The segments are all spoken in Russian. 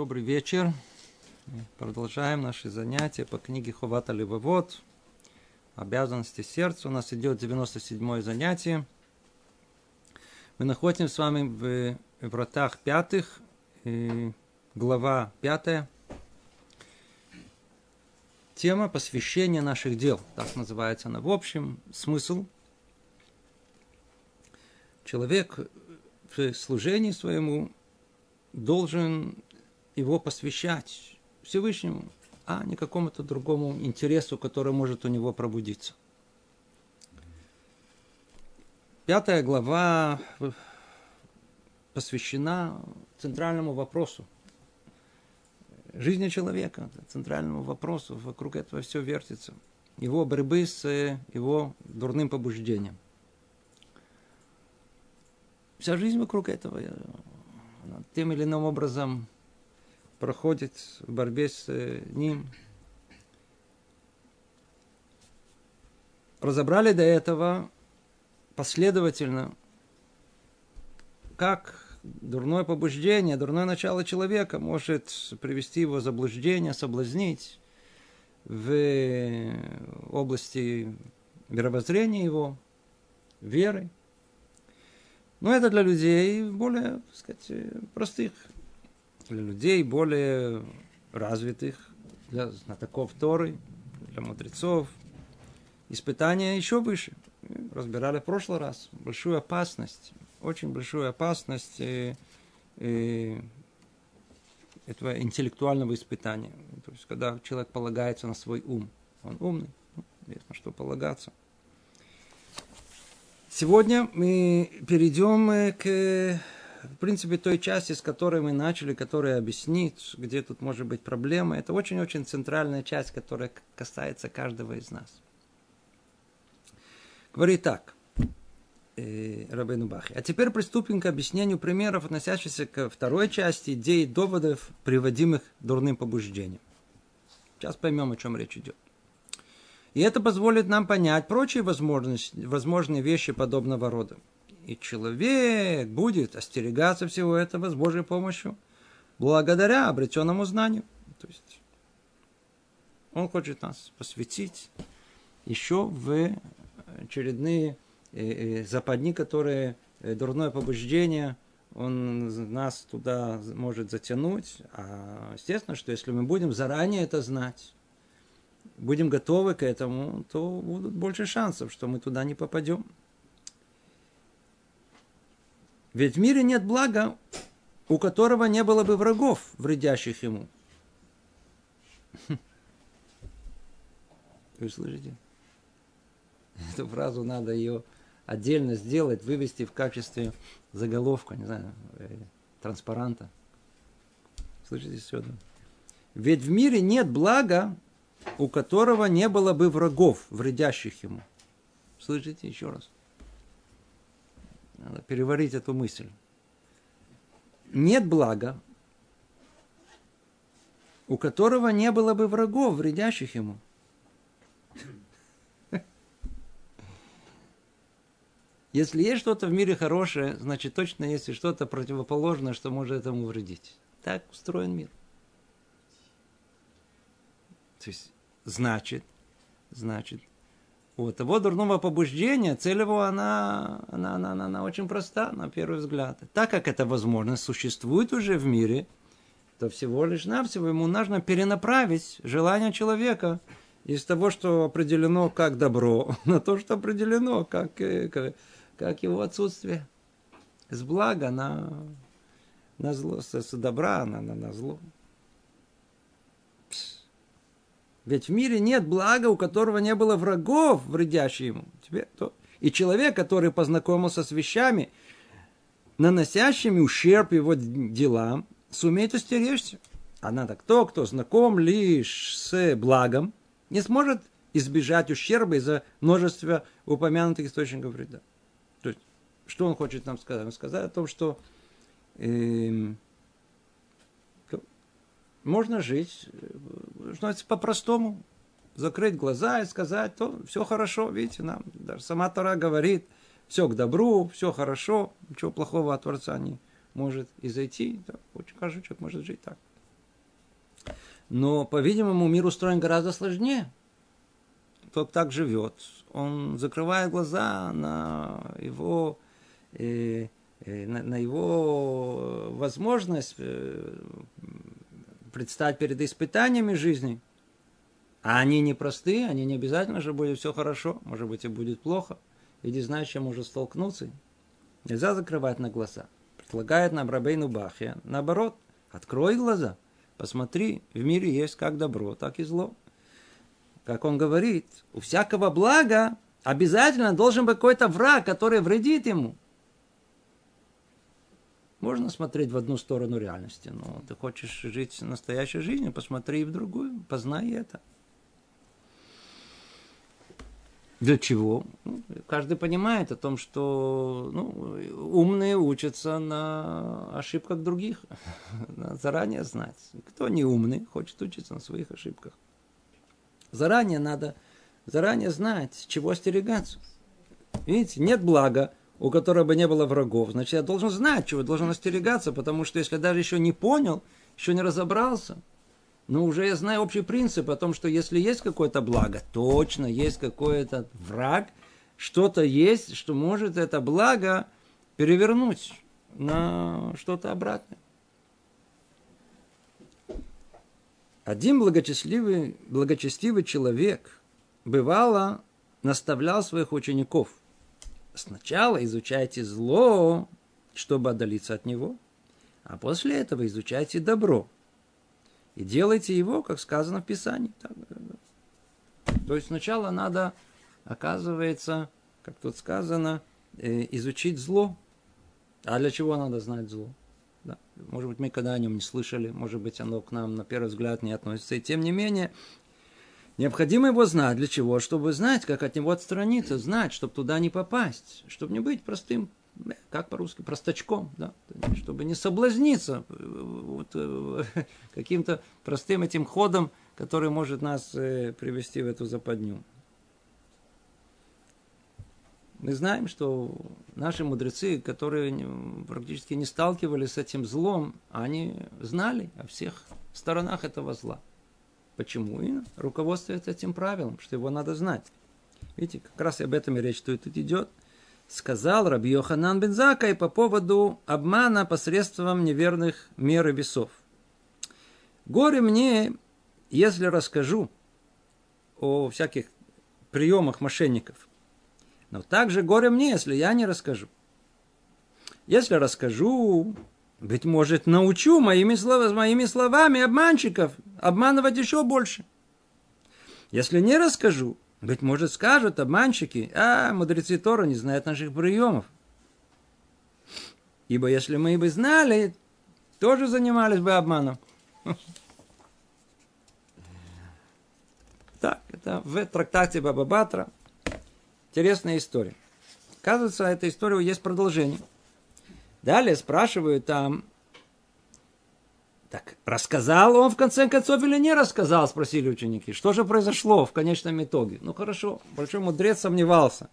Добрый вечер. Продолжаем наши занятия по книге Ховата Левовод. Обязанности сердца. У нас идет 97 занятие. Мы находимся с вами в вратах пятых, глава пятая. Тема посвящения наших дел. Так называется она. В общем, смысл. Человек в служении своему должен его посвящать Всевышнему, а не какому-то другому интересу, который может у него пробудиться. Пятая глава посвящена центральному вопросу жизни человека, центральному вопросу, вокруг этого все вертится. Его борьбы с его дурным побуждением. Вся жизнь вокруг этого тем или иным образом проходит в борьбе с э, ним. Разобрали до этого последовательно, как дурное побуждение, дурное начало человека может привести его в заблуждение, соблазнить в области мировоззрения его, веры. Но это для людей более, так сказать, простых для людей более развитых, для знатоков Торы, для мудрецов. Испытания еще выше. Разбирали в прошлый раз. Большую опасность, очень большую опасность э, э, этого интеллектуального испытания. То есть, когда человек полагается на свой ум. Он умный, ну, на что полагаться. Сегодня мы перейдем э, к в принципе, той части, с которой мы начали, которая объяснит, где тут может быть проблема, это очень-очень центральная часть, которая касается каждого из нас. Говорит так, э, Рабейну Бахи. А теперь приступим к объяснению примеров, относящихся к второй части идей доводов, приводимых дурным побуждением. Сейчас поймем, о чем речь идет. И это позволит нам понять прочие возможные вещи подобного рода и человек будет остерегаться всего этого с Божьей помощью, благодаря обретенному знанию. То есть он хочет нас посвятить еще в очередные э, э, западни, которые э, дурное побуждение, он нас туда может затянуть. А естественно, что если мы будем заранее это знать, будем готовы к этому, то будут больше шансов, что мы туда не попадем. Ведь в мире нет блага, у которого не было бы врагов, вредящих ему. Вы слышите? Эту фразу надо ее отдельно сделать, вывести в качестве заголовка, не знаю, э, транспаранта. Слышите сюда? Ведь в мире нет блага, у которого не было бы врагов, вредящих ему. Слышите еще раз? Надо переварить эту мысль. Нет блага, у которого не было бы врагов, вредящих ему. Если есть что-то в мире хорошее, значит точно есть и что-то противоположное, что может этому вредить. Так устроен мир. То есть, значит, значит, у того дурного побуждения цель его, она, она, она, она, она очень проста, на первый взгляд. Так как эта возможность существует уже в мире, то всего лишь навсего ему нужно перенаправить желание человека из того, что определено как добро, на то, что определено как, э, как, его отсутствие. С блага на, на зло, с добра на, на, на зло. Ведь в мире нет блага, у которого не было врагов, вредящих ему. Тебе то. И человек, который познакомился с вещами, наносящими ущерб его делам, сумеет устеречься. Надо кто, кто знаком лишь с благом, не сможет избежать ущерба из-за множества упомянутых источников вреда. То есть, что он хочет нам сказать? Он сказал о том, что э, можно жить, что по-простому, закрыть глаза и сказать, то все хорошо, видите, нам даже сама Тора говорит, все к добру, все хорошо, ничего плохого от Творца не может и зайти. Да, каждый человек может жить так. Но, по-видимому, мир устроен гораздо сложнее. Тот так живет, он закрывает глаза на его, э, э, на, на его возможность э, предстать перед испытаниями жизни. А они непростые, они не обязательно же будет все хорошо, может быть и будет плохо. И не знаешь, чем может столкнуться. Нельзя закрывать на глаза. Предлагает нам Рабейну Бахия. Наоборот, открой глаза, посмотри, в мире есть как добро, так и зло. Как он говорит, у всякого блага обязательно должен быть какой-то враг, который вредит ему. Можно смотреть в одну сторону реальности, но ты хочешь жить настоящей жизнью, посмотри и в другую, познай это. Для чего? Ну, каждый понимает о том, что ну, умные учатся на ошибках других. Надо заранее знать. Кто не умный, хочет учиться на своих ошибках. Заранее надо, заранее знать, чего остерегаться. Видите, нет блага, у которого бы не было врагов. Значит, я должен знать, чего должен остерегаться, потому что если даже еще не понял, еще не разобрался – но уже я знаю общий принцип о том, что если есть какое-то благо, точно есть какой-то враг, что-то есть, что может это благо перевернуть на что-то обратное. Один благочестивый, благочестивый человек бывало наставлял своих учеников. Сначала изучайте зло, чтобы отдалиться от него, а после этого изучайте добро – и делайте его, как сказано в Писании. То есть сначала надо, оказывается, как тут сказано, э, изучить зло. А для чего надо знать зло? Да. Может быть, мы когда о нем не слышали, может быть, оно к нам на первый взгляд не относится. И тем не менее, необходимо его знать. Для чего? Чтобы знать, как от него отстраниться, знать, чтобы туда не попасть, чтобы не быть простым как по-русски, простачком, да, чтобы не соблазниться э, вот, э, каким-то простым этим ходом, который может нас э, привести в эту западню. Мы знаем, что наши мудрецы, которые практически не сталкивались с этим злом, они знали о всех сторонах этого зла. Почему? И руководствуются этим правилом, что его надо знать. Видите, как раз и об этом и речь тут идет сказал Раби Йоханан бен Закай по поводу обмана посредством неверных мер и весов. Горе мне, если расскажу о всяких приемах мошенников. Но также горе мне, если я не расскажу. Если расскажу, быть может, научу моими, слов, моими словами обманщиков обманывать еще больше. Если не расскажу, быть может, скажут обманщики, а мудрецы Тора не знают наших приемов. Ибо если мы бы знали, тоже занимались бы обманом. Так, это в трактате Баба Батра. Интересная история. Оказывается, эта история есть продолжение. Далее спрашивают там, так, рассказал он в конце концов или не рассказал, спросили ученики. Что же произошло в конечном итоге? Ну хорошо, большой мудрец сомневался.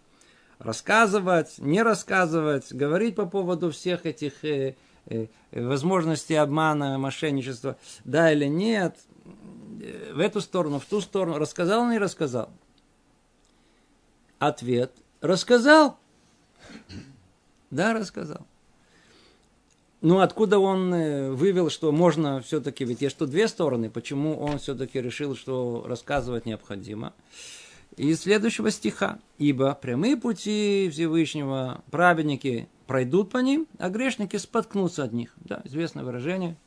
Рассказывать, не рассказывать, говорить по поводу всех этих э, э, возможностей обмана, мошенничества, да или нет, э, в эту сторону, в ту сторону, рассказал он, не рассказал. Ответ, рассказал. Да, рассказал. Ну, откуда он э, вывел, что можно все-таки, ведь есть тут две стороны, почему он все-таки решил, что рассказывать необходимо? Из следующего стиха. «Ибо прямые пути Всевышнего праведники пройдут по ним, а грешники споткнутся от них». Да, известное выражение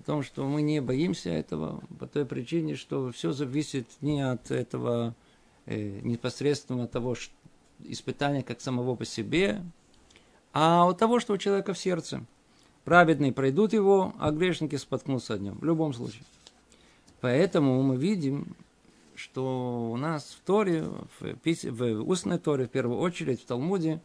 о том, что мы не боимся этого по той причине, что все зависит не от этого э, непосредственно того что испытания как самого по себе, а от того, что у человека в сердце. Праведные пройдут его, а грешники споткнутся от нем. В любом случае. Поэтому мы видим, что у нас в Торе, в, в устной Торе, в первую очередь, в Талмуде,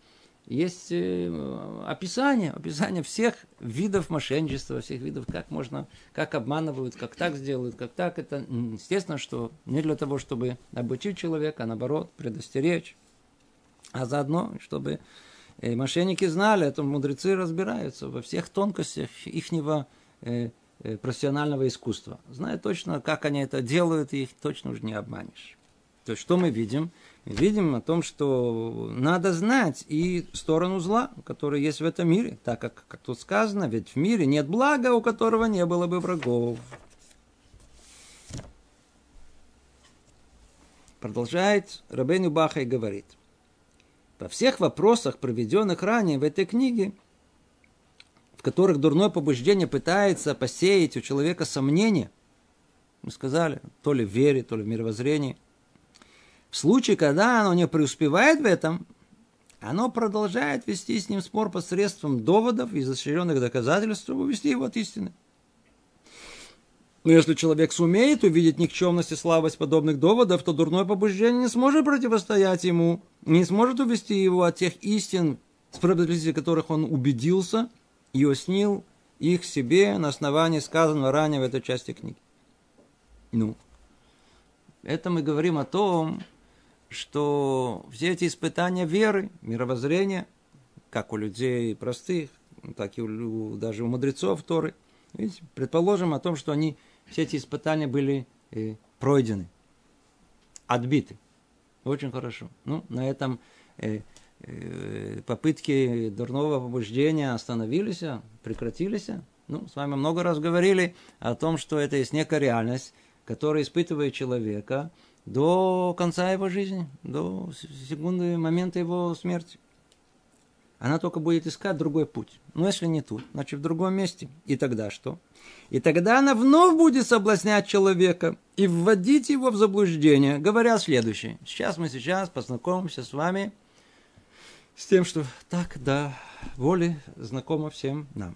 есть э, описание, описание всех видов мошенничества, всех видов, как можно, как обманывают, как так сделают, как так. Это естественно, что не для того, чтобы обучить человека, а наоборот, предостеречь, а заодно, чтобы и мошенники знали, это мудрецы разбираются во всех тонкостях ихнего э, э, профессионального искусства. Знают точно, как они это делают, их точно уже не обманешь. То есть, что мы видим? Мы видим о том, что надо знать и сторону зла, которая есть в этом мире, так как, как тут сказано, ведь в мире нет блага, у которого не было бы врагов. Продолжает Рабейну Баха и говорит, во всех вопросах, проведенных ранее в этой книге, в которых дурное побуждение пытается посеять у человека сомнения, мы сказали, то ли в вере, то ли в мировоззрении, в случае, когда оно не преуспевает в этом, оно продолжает вести с ним спор посредством доводов и изощренных доказательств, чтобы увести его от истины. Но если человек сумеет увидеть никчемность и слабость подобных доводов, то дурное побуждение не сможет противостоять ему, не сможет увести его от тех истин, справедливости которых он убедился и уснил их себе на основании сказанного ранее в этой части книги. Ну, это мы говорим о том, что все эти испытания веры, мировоззрения, как у людей простых, так и у, даже у мудрецов Торы, видите, предположим о том, что они, все эти испытания были э, пройдены, отбиты. Очень хорошо. Ну, на этом э, э, попытки дурного побуждения остановились, прекратились. Ну, с вами много раз говорили о том, что это есть некая реальность, которая испытывает человека – до конца его жизни, до секунды момента его смерти. Она только будет искать другой путь. Но если не тут, значит в другом месте. И тогда что? И тогда она вновь будет соблазнять человека и вводить его в заблуждение, говоря следующее. Сейчас мы сейчас познакомимся с вами с тем, что так, да, воли знакомо всем нам.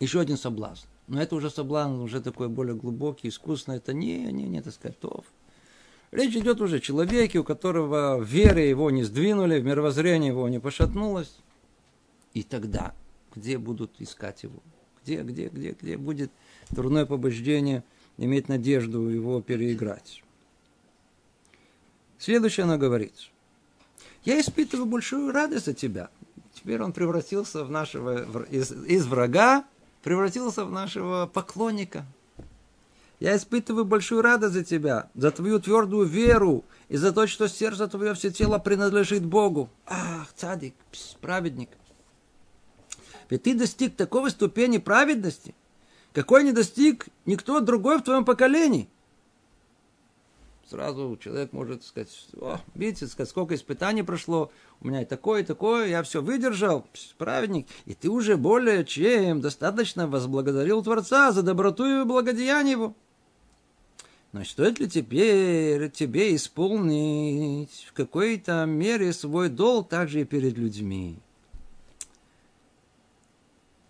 Еще один соблазн. Но это уже соблазн, уже такой более глубокий, искусный. Это не, не, не, так сказать, то. Речь идет уже о человеке, у которого веры его не сдвинули, мировоззрение его не пошатнулось. И тогда, где будут искать его? Где, где, где, где будет дурное побуждение иметь надежду его переиграть? Следующее она говорит. Я испытываю большую радость от тебя. Теперь он превратился в нашего, из, из врага, превратился в нашего поклонника, я испытываю большую радость за тебя, за твою твердую веру и за то, что сердце твое все тело принадлежит Богу. Ах, цадик, праведник. Ведь ты достиг такой ступени праведности, какой не достиг никто другой в твоем поколении. Сразу человек может сказать, о, видите, сколько испытаний прошло, у меня и такое, и такое, я все выдержал, праведник, и ты уже более чем достаточно возблагодарил Творца за доброту и благодеяние его. Но стоит ли теперь тебе исполнить в какой-то мере свой долг также и перед людьми?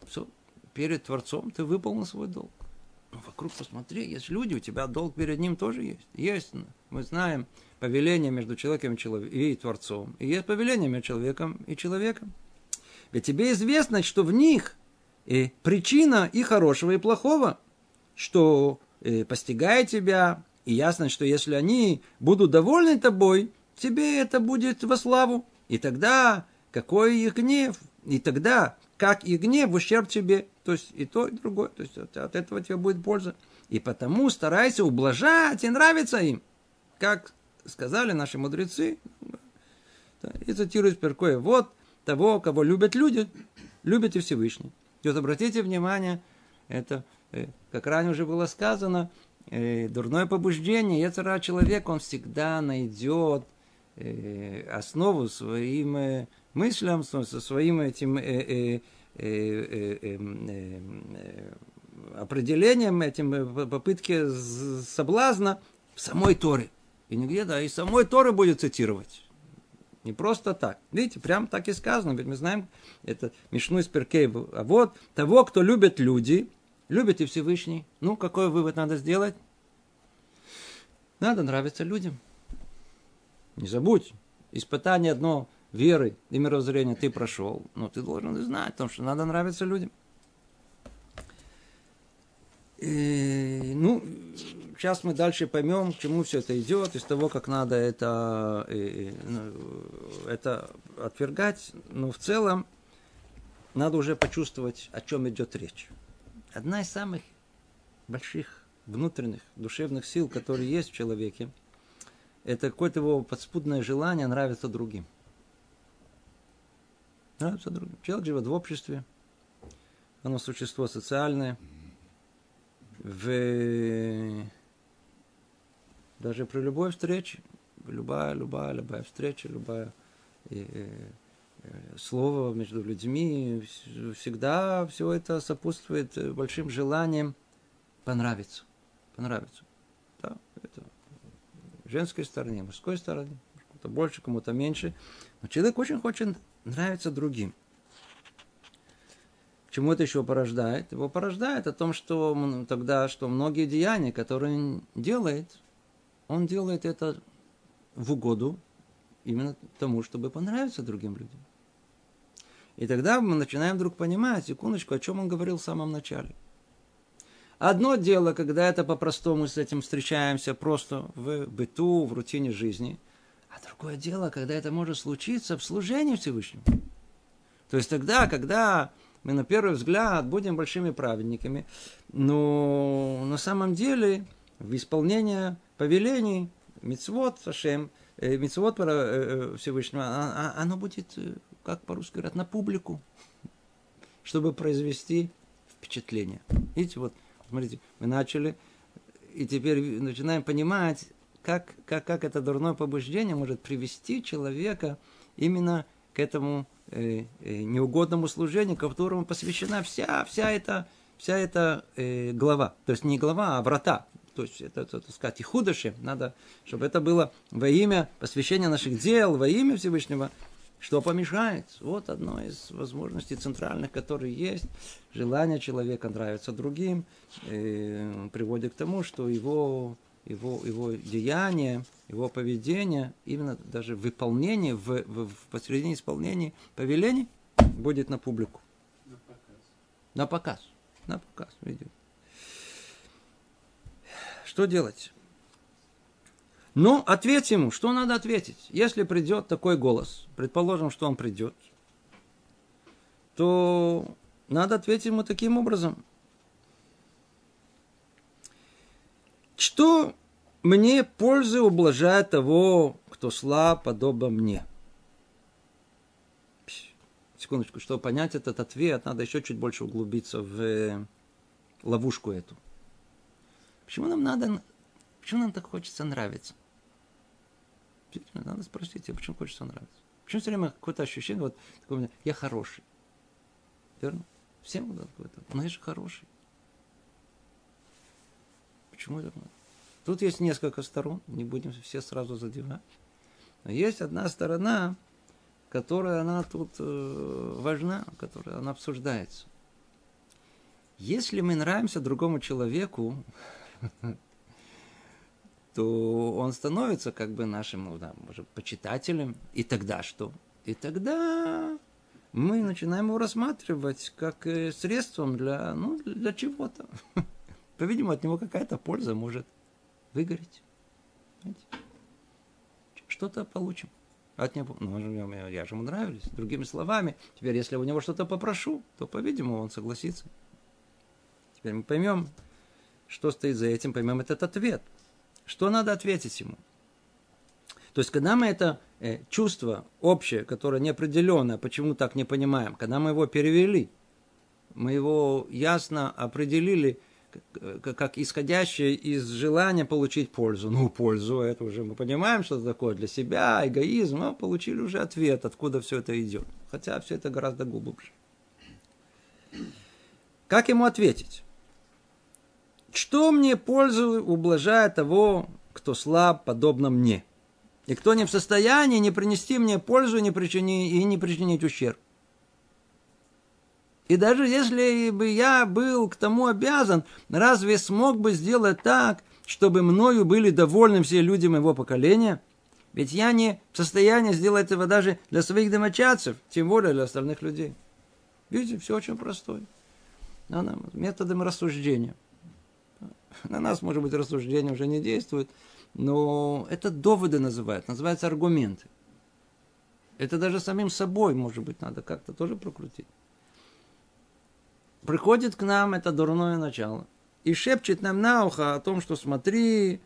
Все, перед Творцом ты выполнил свой долг. Но вокруг посмотри, есть люди, у тебя долг перед ним тоже есть. Есть, мы знаем, повеление между человеком и Творцом. И есть повеление между человеком и человеком. Ведь тебе известно, что в них и причина и хорошего, и плохого, что э, постигает тебя, и ясно, что если они будут довольны тобой, тебе это будет во славу. И тогда какой их гнев? И тогда как их гнев в ущерб тебе. То есть и то, и другое. То есть от, от этого тебе будет польза. И потому старайся ублажать и нравиться им. Как сказали наши мудрецы, и цитирую Перкоя, вот того, кого любят люди, любит и Всевышний. То есть обратите внимание, это как ранее уже было сказано, э, дурное побуждение, яцера человек, он всегда найдет э, основу своим мыслям, со своим этим определением, этим попытки соблазна в самой Торе. И нигде, да, и самой Торы будет цитировать. Не просто так. Видите, прям так и сказано. Ведь мы знаем, это Мишну из Перкей. А вот того, кто любит люди, Любит и Всевышний. Ну, какой вывод надо сделать? Надо нравиться людям. Не забудь, испытание одно веры и мировоззрения ты прошел, но ты должен знать о том, что надо нравиться людям. И, ну, сейчас мы дальше поймем, к чему все это идет, из того, как надо это, и, ну, это отвергать. Но в целом надо уже почувствовать, о чем идет речь одна из самых больших внутренних душевных сил, которые есть в человеке, это какое-то его подспудное желание нравиться другим. Нравится другим. Человек живет в обществе, оно существо социальное, в... даже при любой встрече, любая, любая, любая встреча, любая э, слово между людьми, всегда все это сопутствует большим желанием понравиться. Понравиться. Да, это женской стороне, мужской стороне. Кому-то больше, кому-то меньше. Но человек очень хочет нравиться другим. Чему это еще порождает? Его порождает о том, что тогда, что многие деяния, которые он делает, он делает это в угоду именно тому, чтобы понравиться другим людям. И тогда мы начинаем вдруг понимать, секундочку, о чем он говорил в самом начале. Одно дело, когда это по-простому с этим встречаемся просто в быту, в рутине жизни. А другое дело, когда это может случиться в служении Всевышнему. То есть тогда, когда мы на первый взгляд будем большими праведниками, но на самом деле в исполнении повелений, мицвод, Сашем, э, мицвод э, э, Всевышнего, а, а, оно будет, как по-русски говорят, на публику, чтобы произвести впечатление. Видите, вот, смотрите, мы начали, и теперь начинаем понимать, как, как, как это дурное побуждение может привести человека именно к этому э, э, неугодному служению, которому посвящена вся, вся эта, вся эта э, глава. То есть не глава, а врата. То есть это, это так сказать, и худоши. Надо, чтобы это было во имя посвящения наших дел, во имя Всевышнего. Что помешает? Вот одно из возможностей центральных, которые есть. Желание человека нравится другим, э, приводит к тому, что его его, его деяние, его поведение, именно даже выполнение, в, в, в посредине исполнения повелений будет на публику. На показ. На показ. На показ. Видите. Что делать? Ну, ответь ему, что надо ответить. Если придет такой голос, предположим, что он придет, то надо ответить ему таким образом. Что мне пользы ублажает того, кто слаб, подобно мне? Секундочку, чтобы понять этот ответ, надо еще чуть больше углубиться в э, ловушку эту. Почему нам надо, почему нам так хочется нравиться? Надо спросить, а почему хочется нравиться? Почему все время какое-то ощущение, вот такое, я хороший. Верно? Всем вот какое-то, но я же хороший. Почему это надо? Тут есть несколько сторон, не будем все сразу задевать. Но есть одна сторона, которая она тут э, важна, которая она обсуждается. Если мы нравимся другому человеку, то он становится как бы нашим, ну, да, может, почитателем. И тогда что? И тогда мы начинаем его рассматривать как э, средством для, ну, для чего-то. По-видимому, от него какая-то польза может выгореть. Что-то получим. От него, ну, я же ему нравились. Другими словами, теперь, если у него что-то попрошу, то, по-видимому, он согласится. Теперь мы поймем, что стоит за этим, поймем этот ответ. Что надо ответить ему? То есть, когда мы это э, чувство общее, которое неопределенное, почему так не понимаем, когда мы его перевели, мы его ясно определили как исходящее из желания получить пользу. Ну, пользу, это уже мы понимаем, что это такое для себя, эгоизм, мы получили уже ответ, откуда все это идет. Хотя все это гораздо глубже. Как ему ответить? Что мне пользу ублажает того, кто слаб, подобно мне? И кто не в состоянии не принести мне пользу не причини, и не причинить ущерб? И даже если бы я был к тому обязан, разве смог бы сделать так, чтобы мною были довольны все люди моего поколения? Ведь я не в состоянии сделать этого даже для своих домочадцев, тем более для остальных людей. Видите, все очень простое. Методом рассуждения. На нас, может быть, рассуждение уже не действует, но это доводы называют, называются аргументы. Это даже самим собой, может быть, надо как-то тоже прокрутить. приходит к нам это дурное начало и шепчет нам на ухо о том, что смотри,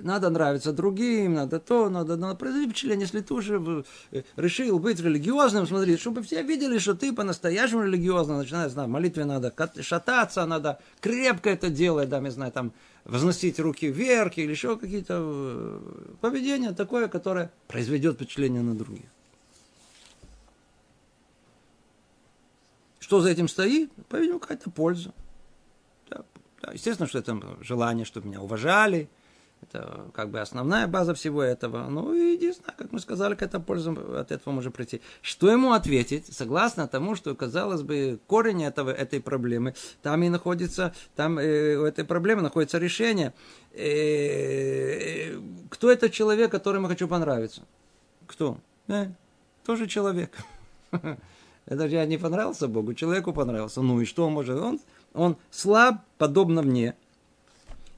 надо нравиться другим, надо то, надо, надо впечатление, если ты уже э, решил быть религиозным, смотри, чтобы все видели, что ты по-настоящему религиозно начинаешь, знаю, молитве надо шататься, надо крепко это делать, да, не знаю, там, возносить руки вверх или еще какие-то э, поведения такое, которое произведет впечатление на других. Что за этим стоит? По-видимому, какая-то польза. Да, да, естественно, что это желание, чтобы меня уважали, это как бы основная база всего этого. Ну единственное, как мы сказали, какая-то польза от этого может прийти. Что ему ответить? Согласно тому, что, казалось бы, корень этого, этой проблемы, там и находится, там э, у этой проблемы находится решение. Э, кто этот человек, которому хочу понравиться? Кто? Э, тоже человек. Это я не понравился Богу, человеку понравился. Ну и что он может? Он, он слаб, подобно мне,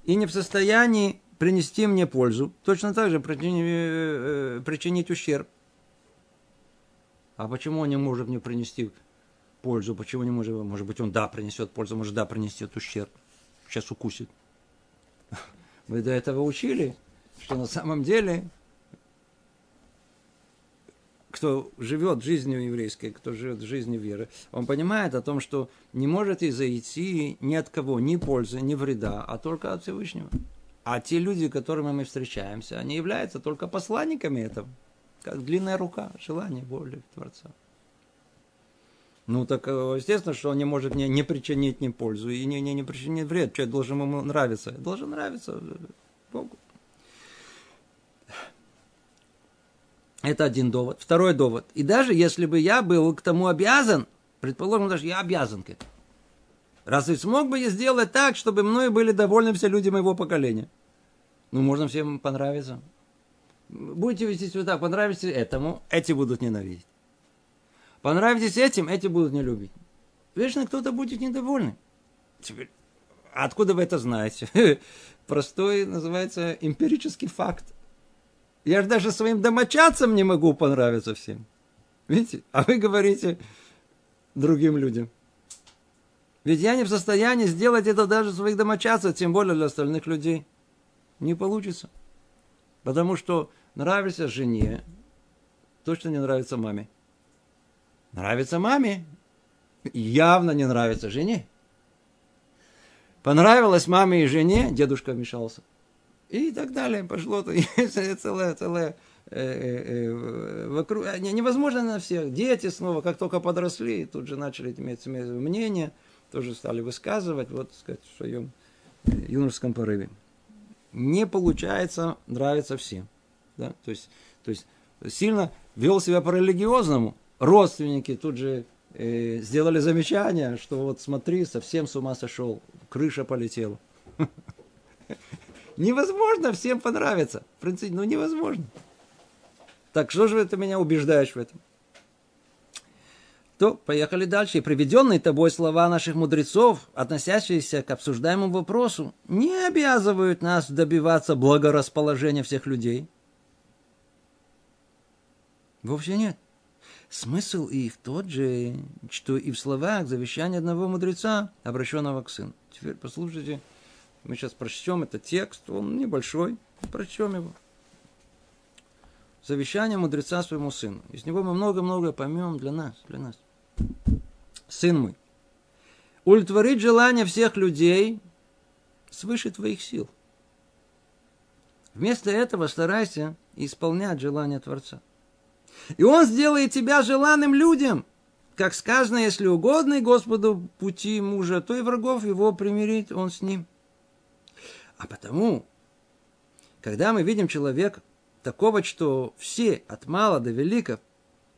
и не в состоянии принести мне пользу, точно так же причинить, э, э, причинить ущерб. А почему он не может мне принести пользу? Почему не может? Может быть, он да, принесет пользу, может, да, принесет ущерб. Сейчас укусит. Вы до этого учили, что на самом деле, кто живет жизнью еврейской, кто живет жизнью веры, он понимает о том, что не может изойти ни от кого ни пользы, ни вреда, а только от Всевышнего. А те люди, которыми мы встречаемся, они являются только посланниками этого. Как длинная рука, желание воли Творца. Ну, так э, естественно, что он не может не, не причинить ни пользу и не, не, не причинить вред. Человек должен ему нравиться. Должен нравиться Богу. Это один довод. Второй довод. И даже если бы я был к тому обязан, предположим, даже я обязан к этому. Разве смог бы я сделать так, чтобы мною были довольны все люди моего поколения? Ну, можно всем понравиться. Будете вести себя так, понравитесь этому, эти будут ненавидеть. Понравитесь этим, эти будут не любить. Вечно кто-то будет недовольный. Теперь, откуда вы это знаете? Простой, называется, эмпирический факт. Я же даже своим домочадцам не могу понравиться всем. Видите? А вы говорите другим людям. Ведь я не в состоянии сделать это даже своих домочадцев, тем более для остальных людей. Не получится. Потому что нравится жене, точно не нравится маме. Нравится маме, явно не нравится жене. Понравилось маме и жене, дедушка вмешался. И так далее. Пошло-то целое, целое э, э, э, вокруг. Невозможно на всех. Дети снова, как только подросли, тут же начали иметь мнение, тоже стали высказывать, вот, сказать, в своем юношеском порыве не получается нравиться всем. Да? То, есть, то есть сильно вел себя по-религиозному. Родственники тут же э, сделали замечание, что вот смотри, совсем с ума сошел, крыша полетела. Невозможно всем понравиться. В принципе, ну невозможно. Так что же ты меня убеждаешь в этом? То поехали дальше. И приведенные тобой слова наших мудрецов, относящиеся к обсуждаемому вопросу, не обязывают нас добиваться благорасположения всех людей. Вовсе нет. Смысл их тот же, что и в словах завещания одного мудреца, обращенного к сыну. Теперь послушайте, мы сейчас прочтем этот текст, он небольшой, прочтем его. Завещание мудреца своему сыну. Из него мы много-много поймем для нас, для нас сын мой, удовлетворить желание всех людей свыше твоих сил. Вместо этого старайся исполнять желание Творца. И Он сделает тебя желанным людям. Как сказано, если угодно Господу пути мужа, то и врагов его примирить Он с ним. А потому, когда мы видим человека такого, что все от мала до велика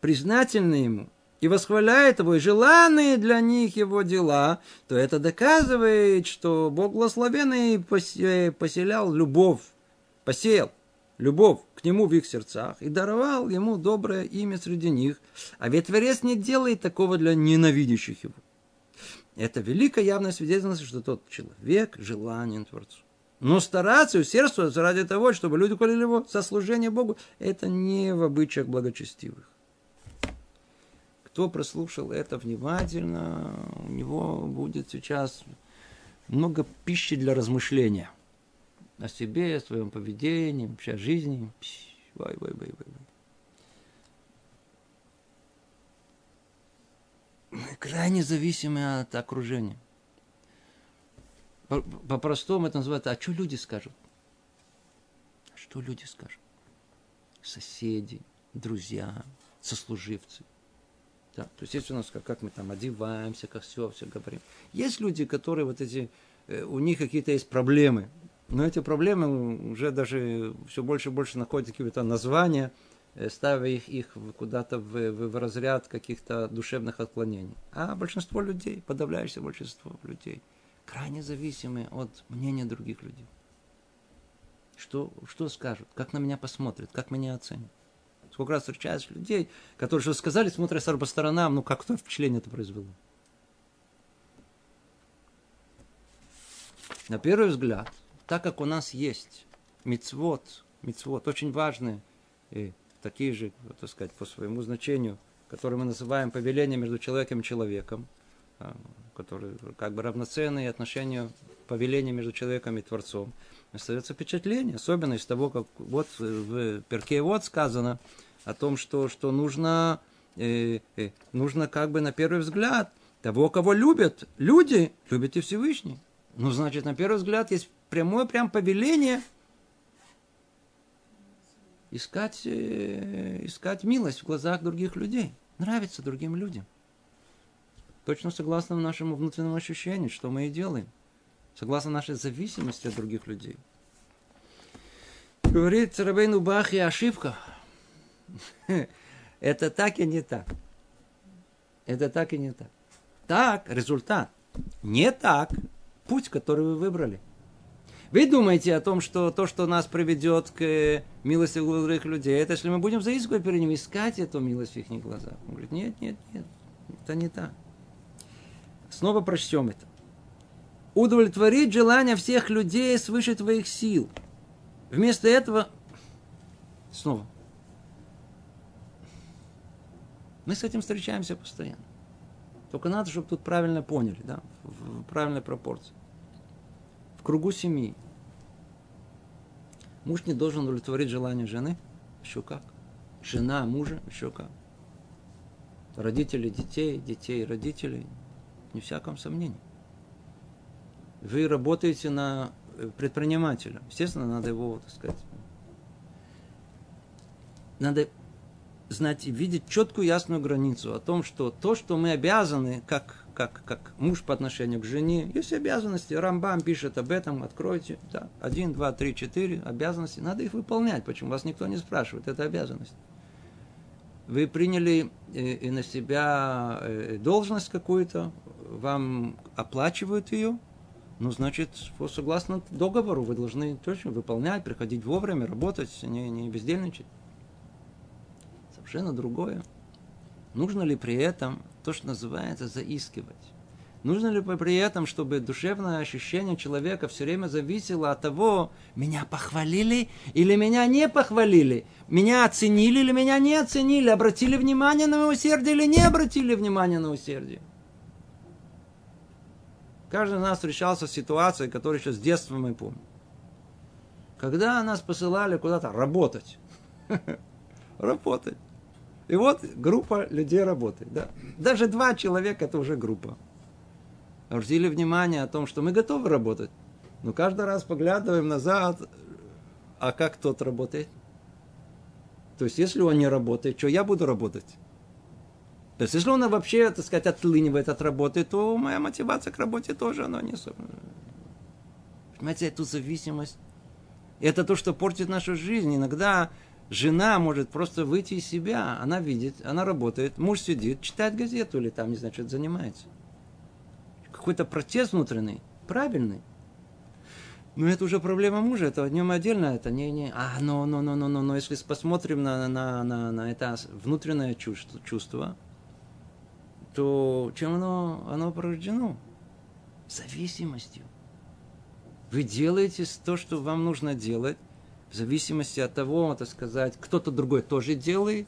признательны ему – и восхваляет его, и желанные для них его дела, то это доказывает, что Бог благословенный поселял любовь, посеял любовь к нему в их сердцах и даровал ему доброе имя среди них. А ведь Творец не делает такого для ненавидящих его. Это великое явное свидетельство, что тот человек желанен Творцу. Но стараться и усердствовать ради того, чтобы люди хвалили его со служения Богу, это не в обычаях благочестивых. Кто прослушал это внимательно, у него будет сейчас много пищи для размышления о себе, о своем поведении, вообще о жизни. Вай, вай, вай, вай. Мы крайне зависимы от окружения. По-простому это называется, а что люди скажут? Что люди скажут? Соседи, друзья, сослуживцы. Да, то есть есть у нас, как, как мы там одеваемся, как все, все говорим. Есть люди, которые вот эти, э, у них какие-то есть проблемы, но эти проблемы уже даже все больше и больше находят какие-то названия, э, ставя их, их куда-то в, в, в разряд каких-то душевных отклонений. А большинство людей, подавляющее большинство людей, крайне зависимы от мнения других людей. Что, что скажут, как на меня посмотрят, как меня оценят. Сколько раз встречаешь людей, которые что сказали, смотрят по сторонам, ну как то впечатление это произвело. На первый взгляд, так как у нас есть мицвод, мицвод очень важные, и такие же, так сказать, по своему значению, которые мы называем повелением между человеком и человеком, а, которые как бы равноценные отношению повеления между человеком и Творцом, остается впечатление, особенно из того, как вот в Перке вот сказано о том, что, что нужно, э, э, нужно как бы на первый взгляд того, кого любят люди, любят и Всевышний. Ну, значит, на первый взгляд есть прямое прям повеление искать, э, искать милость в глазах других людей, нравится другим людям. Точно согласно нашему внутреннему ощущению, что мы и делаем – согласно нашей зависимости от других людей. Говорит Рабейну Бахи ошибка. Это так и не так. Это так и не так. Так, результат. Не так. Путь, который вы выбрали. Вы думаете о том, что то, что нас приведет к милости других людей, это если мы будем заискивать перед ним, искать эту милость в их глазах. Он говорит, нет, нет, нет, это не так. Снова прочтем это удовлетворить желания всех людей свыше твоих сил. Вместо этого, снова, мы с этим встречаемся постоянно. Только надо, чтобы тут правильно поняли, да, в правильной пропорции. В кругу семьи. Муж не должен удовлетворить желание жены, еще как. Жена мужа, еще как. Родители детей, детей родителей, не всяком сомнении вы работаете на э, предпринимателя. Естественно, надо его, так сказать, надо знать и видеть четкую ясную границу о том, что то, что мы обязаны, как, как, как муж по отношению к жене, есть обязанности. Рамбам пишет об этом, откройте. Да, один, два, три, четыре обязанности. Надо их выполнять. Почему? Вас никто не спрашивает. Это обязанность. Вы приняли э, на себя э, должность какую-то, вам оплачивают ее – ну, значит, согласно договору вы должны точно выполнять, приходить вовремя, работать, не, не бездельничать. Совершенно другое. Нужно ли при этом то, что называется заискивать? Нужно ли при этом, чтобы душевное ощущение человека все время зависело от того, меня похвалили или меня не похвалили, меня оценили или меня не оценили, обратили внимание на усердие или не обратили внимание на усердие? Каждый из нас встречался с ситуацией, которую еще с детства мы помним. Когда нас посылали куда-то работать. Работать. И вот группа людей работает. Да. Даже два человека это уже группа. Обратили внимание о том, что мы готовы работать. Но каждый раз поглядываем назад, а как тот работает? То есть, если он не работает, что я буду работать? То есть, если он вообще, так сказать, отлынивает от работы, то моя мотивация к работе тоже, она не... Понимаете, эту зависимость. Это то, что портит нашу жизнь. Иногда жена может просто выйти из себя. Она видит, она работает, муж сидит, читает газету или там, не знаю, что-то занимается. Какой-то протест внутренний, правильный. Но это уже проблема мужа, это о нем отдельно, это не, не, а, но, но, но, но, но, но, если посмотрим на, на, на, на это внутреннее чувство, чувство то чем оно, оно порождено? Зависимостью. Вы делаете то, что вам нужно делать, в зависимости от того, так сказать, кто-то другой тоже делает,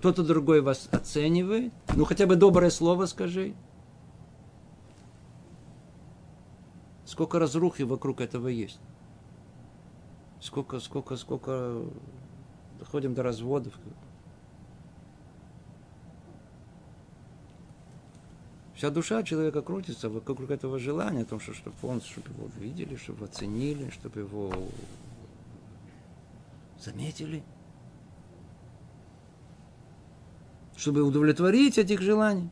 кто-то другой вас оценивает, ну хотя бы доброе слово скажи. Сколько разрухи вокруг этого есть. Сколько, сколько, сколько доходим до разводов. Вся душа человека крутится вокруг этого желания, о том, что, чтобы он, чтобы его видели, чтобы оценили, чтобы его заметили. Чтобы удовлетворить этих желаний.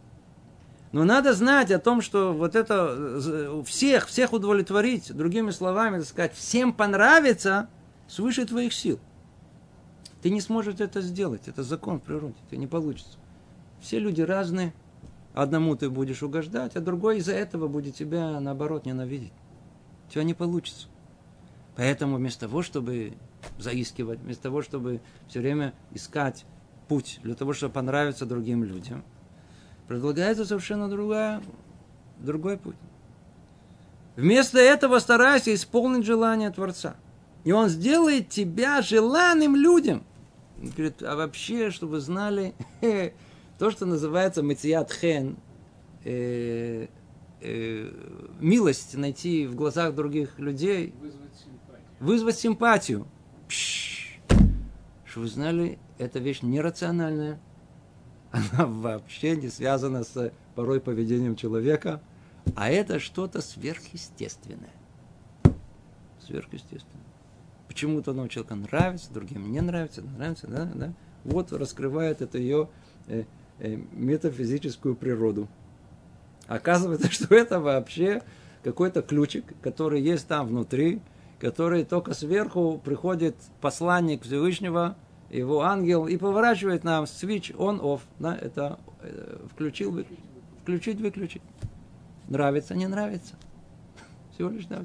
Но надо знать о том, что вот это всех, всех удовлетворить, другими словами, сказать, всем понравится свыше твоих сил. Ты не сможешь это сделать, это закон в природе, это не получится. Все люди разные, Одному ты будешь угождать, а другой из-за этого будет тебя, наоборот, ненавидеть. У тебя не получится. Поэтому вместо того, чтобы заискивать, вместо того, чтобы все время искать путь для того, чтобы понравиться другим людям, предлагается совершенно другая, другой путь. Вместо этого старайся исполнить желание Творца. И он сделает тебя желанным людям. Он говорит, а вообще, чтобы вы знали, то, что называется Матият Хен, э, э, милость найти в глазах других людей, вызвать симпатию. Вызвать симпатию. Что вы знали, эта вещь нерациональная. Она вообще не связана с порой поведением человека, а это что-то сверхъестественное. Сверхъестественное. Почему-то одному человеку нравится, другим не нравится, нравится, да, да. Вот раскрывает это ее Э, метафизическую природу. Оказывается, что это вообще какой-то ключик, который есть там внутри, который только сверху приходит посланник Всевышнего, его ангел, и поворачивает нам switch on-off. Да, это э, включил, включить, выключить. Нравится, не нравится. Всего лишь все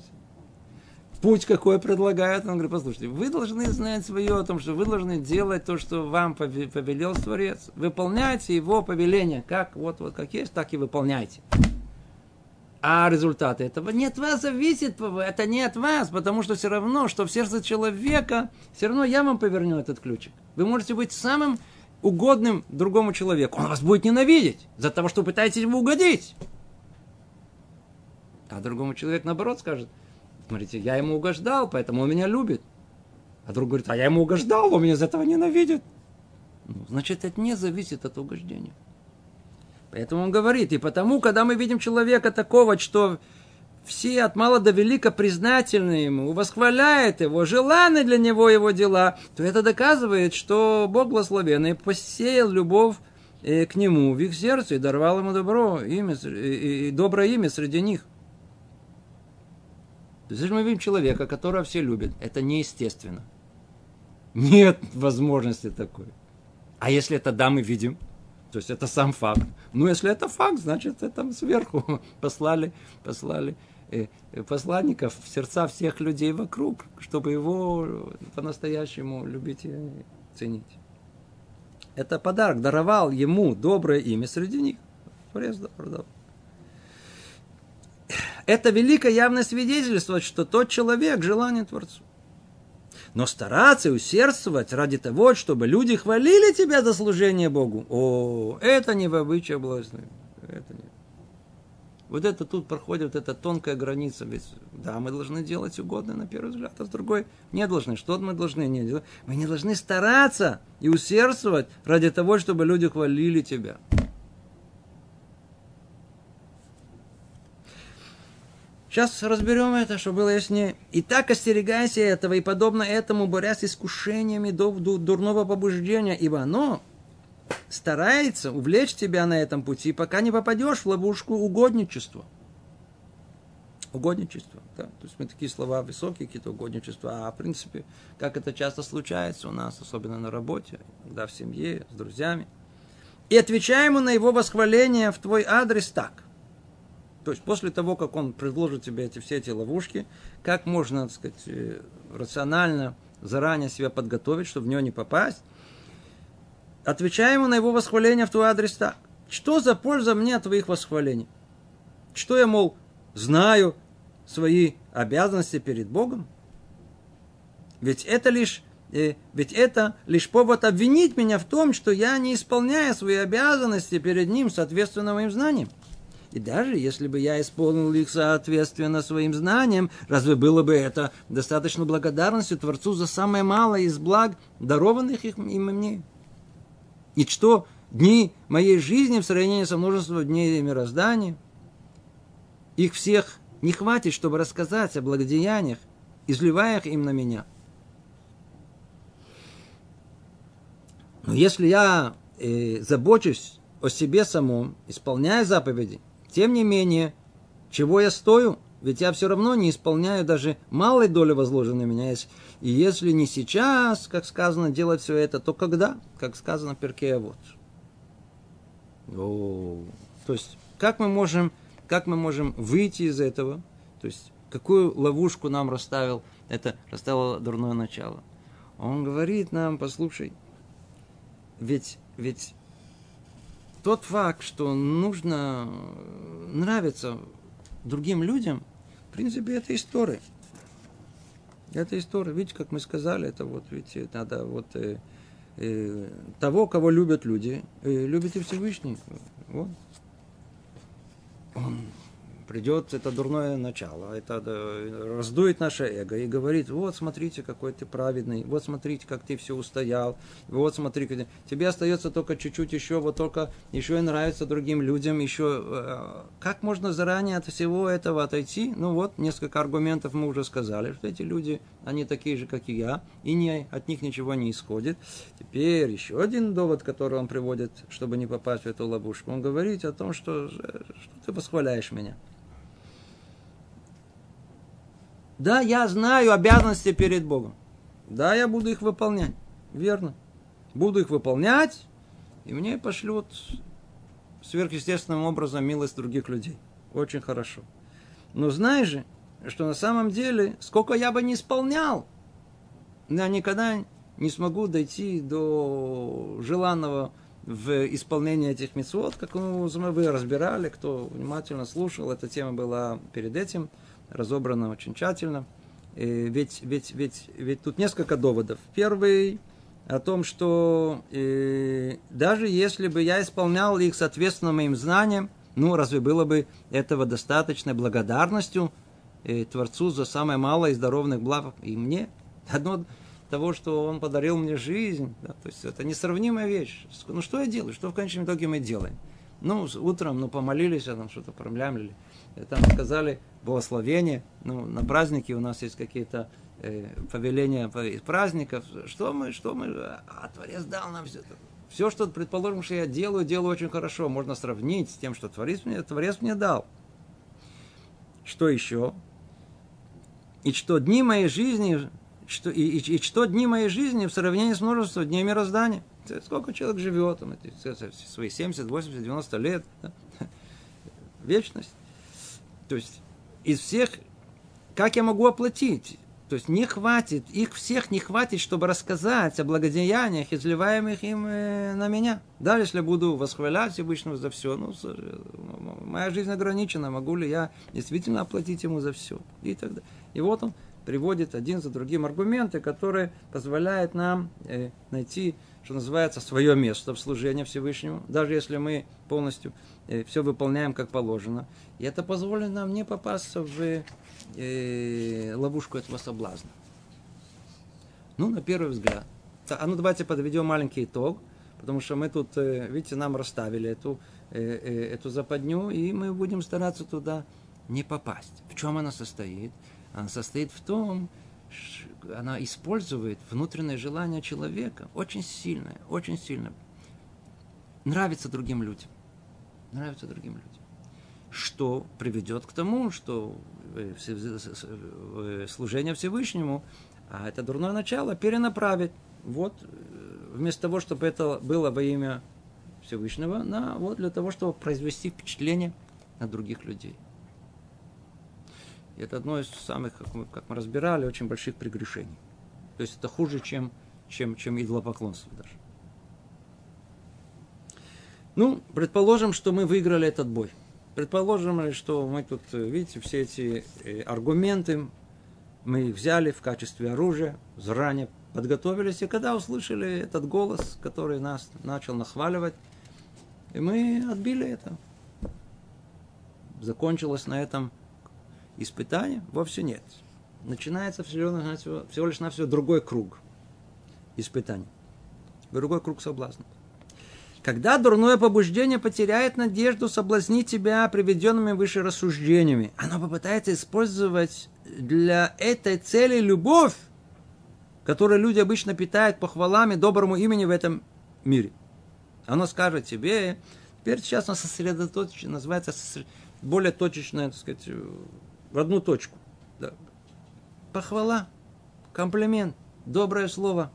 путь какой предлагает, он говорит, послушайте, вы должны знать свое о том, что вы должны делать то, что вам повелел Творец. Выполняйте его повеление, как вот, вот как есть, так и выполняйте. А результаты этого не от вас зависит, это не от вас, потому что все равно, что в сердце человека, все равно я вам поверну этот ключик. Вы можете быть самым угодным другому человеку. Он вас будет ненавидеть за того, что пытаетесь ему угодить. А другому человеку, наоборот, скажет – Смотрите, я ему угождал, поэтому он меня любит. А друг говорит, а я ему угождал, он меня из этого ненавидит. Ну, значит, это не зависит от угождения. Поэтому он говорит, и потому, когда мы видим человека такого, что все от мала до велика признательны ему, восхваляют его, желаны для него его дела, то это доказывает, что Бог благословенный посеял любовь э, к нему в их сердце и даровал ему добро, имя, и доброе имя среди них. То если мы видим человека, которого все любят, это неестественно. Нет возможности такой. А если это да, мы видим, то есть это сам факт. Ну, если это факт, значит, это сверху послали, послали э, посланников в сердца всех людей вокруг, чтобы его по-настоящему любить и ценить. Это подарок, даровал ему доброе имя среди них. Продал. Это великое явное свидетельство, что тот человек желание Творцу. Но стараться и усердствовать ради того, чтобы люди хвалили тебя за служение Богу, о, это не в обычае благословения. Это не. Вот это тут проходит эта тонкая граница. Ведь, да, мы должны делать угодно на первый взгляд, а с другой не должны. Что мы должны не делать? Мы не должны стараться и усердствовать ради того, чтобы люди хвалили тебя. Сейчас разберем это, чтобы было яснее. И так остерегайся этого, и подобно этому борясь с искушениями до дурного побуждения, ибо оно старается увлечь тебя на этом пути, пока не попадешь в ловушку угодничества. Угодничество. Да? То есть мы такие слова высокие, какие-то угодничества. А в принципе, как это часто случается у нас, особенно на работе, когда в семье, с друзьями. И отвечаем на его восхваление в твой адрес так. То есть после того, как он предложит тебе эти, все эти ловушки, как можно, так сказать, э, рационально заранее себя подготовить, чтобы в него не попасть, отвечаем ему на его восхваление в твой адрес так. Что за польза мне от твоих восхвалений? Что я, мол, знаю свои обязанности перед Богом? Ведь это лишь э, ведь это лишь повод обвинить меня в том, что я не исполняю свои обязанности перед ним соответственно моим знаниям. И даже если бы я исполнил их соответственно своим знаниям, разве было бы это достаточно благодарностью Творцу за самое малое из благ, дарованных им и мне? И что дни моей жизни в сравнении со множеством дней мироздания, их всех не хватит, чтобы рассказать о благодеяниях, изливая их им на меня. Но если я э, забочусь о себе самом, исполняя заповеди, тем не менее, чего я стою? Ведь я все равно не исполняю даже малой доли возложенной меня. И если не сейчас, как сказано, делать все это, то когда? Как сказано в Перке, вот. То есть, как мы можем, как мы можем выйти из этого? То есть, какую ловушку нам расставил, это расставило дурное начало. Он говорит нам, послушай, ведь, ведь тот факт, что нужно нравиться другим людям, в принципе, это история. Это история. Видите, как мы сказали, это вот, видите, надо вот э, э, того, кого любят люди, э, любит Всевышний. Вот. Придет это дурное начало, это раздует наше эго и говорит, вот смотрите, какой ты праведный, вот смотрите, как ты все устоял, вот смотри, тебе остается только чуть-чуть еще, вот только еще и нравится другим людям, еще э, как можно заранее от всего этого отойти? Ну вот, несколько аргументов мы уже сказали, что эти люди, они такие же, как и я, и не, от них ничего не исходит. Теперь еще один довод, который он приводит, чтобы не попасть в эту ловушку, он говорит о том, что, что ты восхваляешь меня. Да, я знаю обязанности перед Богом. Да, я буду их выполнять. Верно. Буду их выполнять, и мне пошлют сверхъестественным образом милость других людей. Очень хорошо. Но знаешь же, что на самом деле, сколько я бы не исполнял, я никогда не смогу дойти до желанного в исполнении этих мецвод, как мы разбирали, кто внимательно слушал, эта тема была перед этим – разобрано очень тщательно. И ведь, ведь, ведь, ведь тут несколько доводов. Первый о том, что э, даже если бы я исполнял их соответственно моим знаниям, ну, разве было бы этого достаточной благодарностью э, Творцу за самое малое из здоровных благ и мне? Одно того, что Он подарил мне жизнь, да, то есть это несравнимая вещь. Ну, что я делаю? Что в конечном итоге мы делаем? Ну, утром, ну, помолились, а там что-то промлямлили. Там сказали, благословение. Ну, на праздники у нас есть какие-то э, повеления из праздников. Что мы, что мы, а Творец дал нам все это. Все, что, предположим, что я делаю, делаю очень хорошо. Можно сравнить с тем, что Творец мне, Творец мне дал. Что еще? И что дни моей жизни, что, и, и, и что дни моей жизни в сравнении с множеством дней мироздания. Сколько человек живет, эти, свои 70, 80, 90 лет. Да? Вечность. То есть из всех, как я могу оплатить? То есть не хватит, их всех не хватит, чтобы рассказать о благодеяниях, изливаемых им э, на меня. Да, если буду восхвалять Всевышнего за все, ну, моя жизнь ограничена, могу ли я действительно оплатить ему за все? И так далее. И вот он приводит один за другим аргументы, которые позволяют нам э, найти, что называется, свое место в служении Всевышнему, даже если мы полностью э, все выполняем как положено. И это позволит нам не попасться в э, ловушку этого соблазна. Ну, на первый взгляд. А ну давайте подведем маленький итог, потому что мы тут, видите, нам расставили эту, эту западню, и мы будем стараться туда не попасть. В чем она состоит? Она состоит в том, что она использует внутреннее желание человека, очень сильное, очень сильное, нравится другим людям. Нравится другим людям что приведет к тому, что э, э, служение Всевышнему, а это дурное начало, перенаправить. Вот, э, вместо того, чтобы это было во имя Всевышнего, на, вот для того, чтобы произвести впечатление на других людей. И это одно из самых, как мы, как мы разбирали, очень больших прегрешений. То есть это хуже, чем, чем, чем идолопоклонство даже. Ну, предположим, что мы выиграли этот бой – Предположим, что мы тут, видите, все эти э, аргументы мы взяли в качестве оружия, заранее подготовились, и когда услышали этот голос, который нас начал нахваливать, и мы отбили это. Закончилось на этом испытание? Вовсе нет. Начинается всего, всего лишь все другой круг испытаний. Другой круг соблазнов. Когда дурное побуждение потеряет надежду соблазнить тебя приведенными выше рассуждениями, оно попытается использовать для этой цели любовь, которую люди обычно питают похвалами доброму имени в этом мире. Оно скажет тебе, теперь сейчас оно сосредоточено, называется более точечно, так сказать, в одну точку. Да. Похвала, комплимент, доброе слово.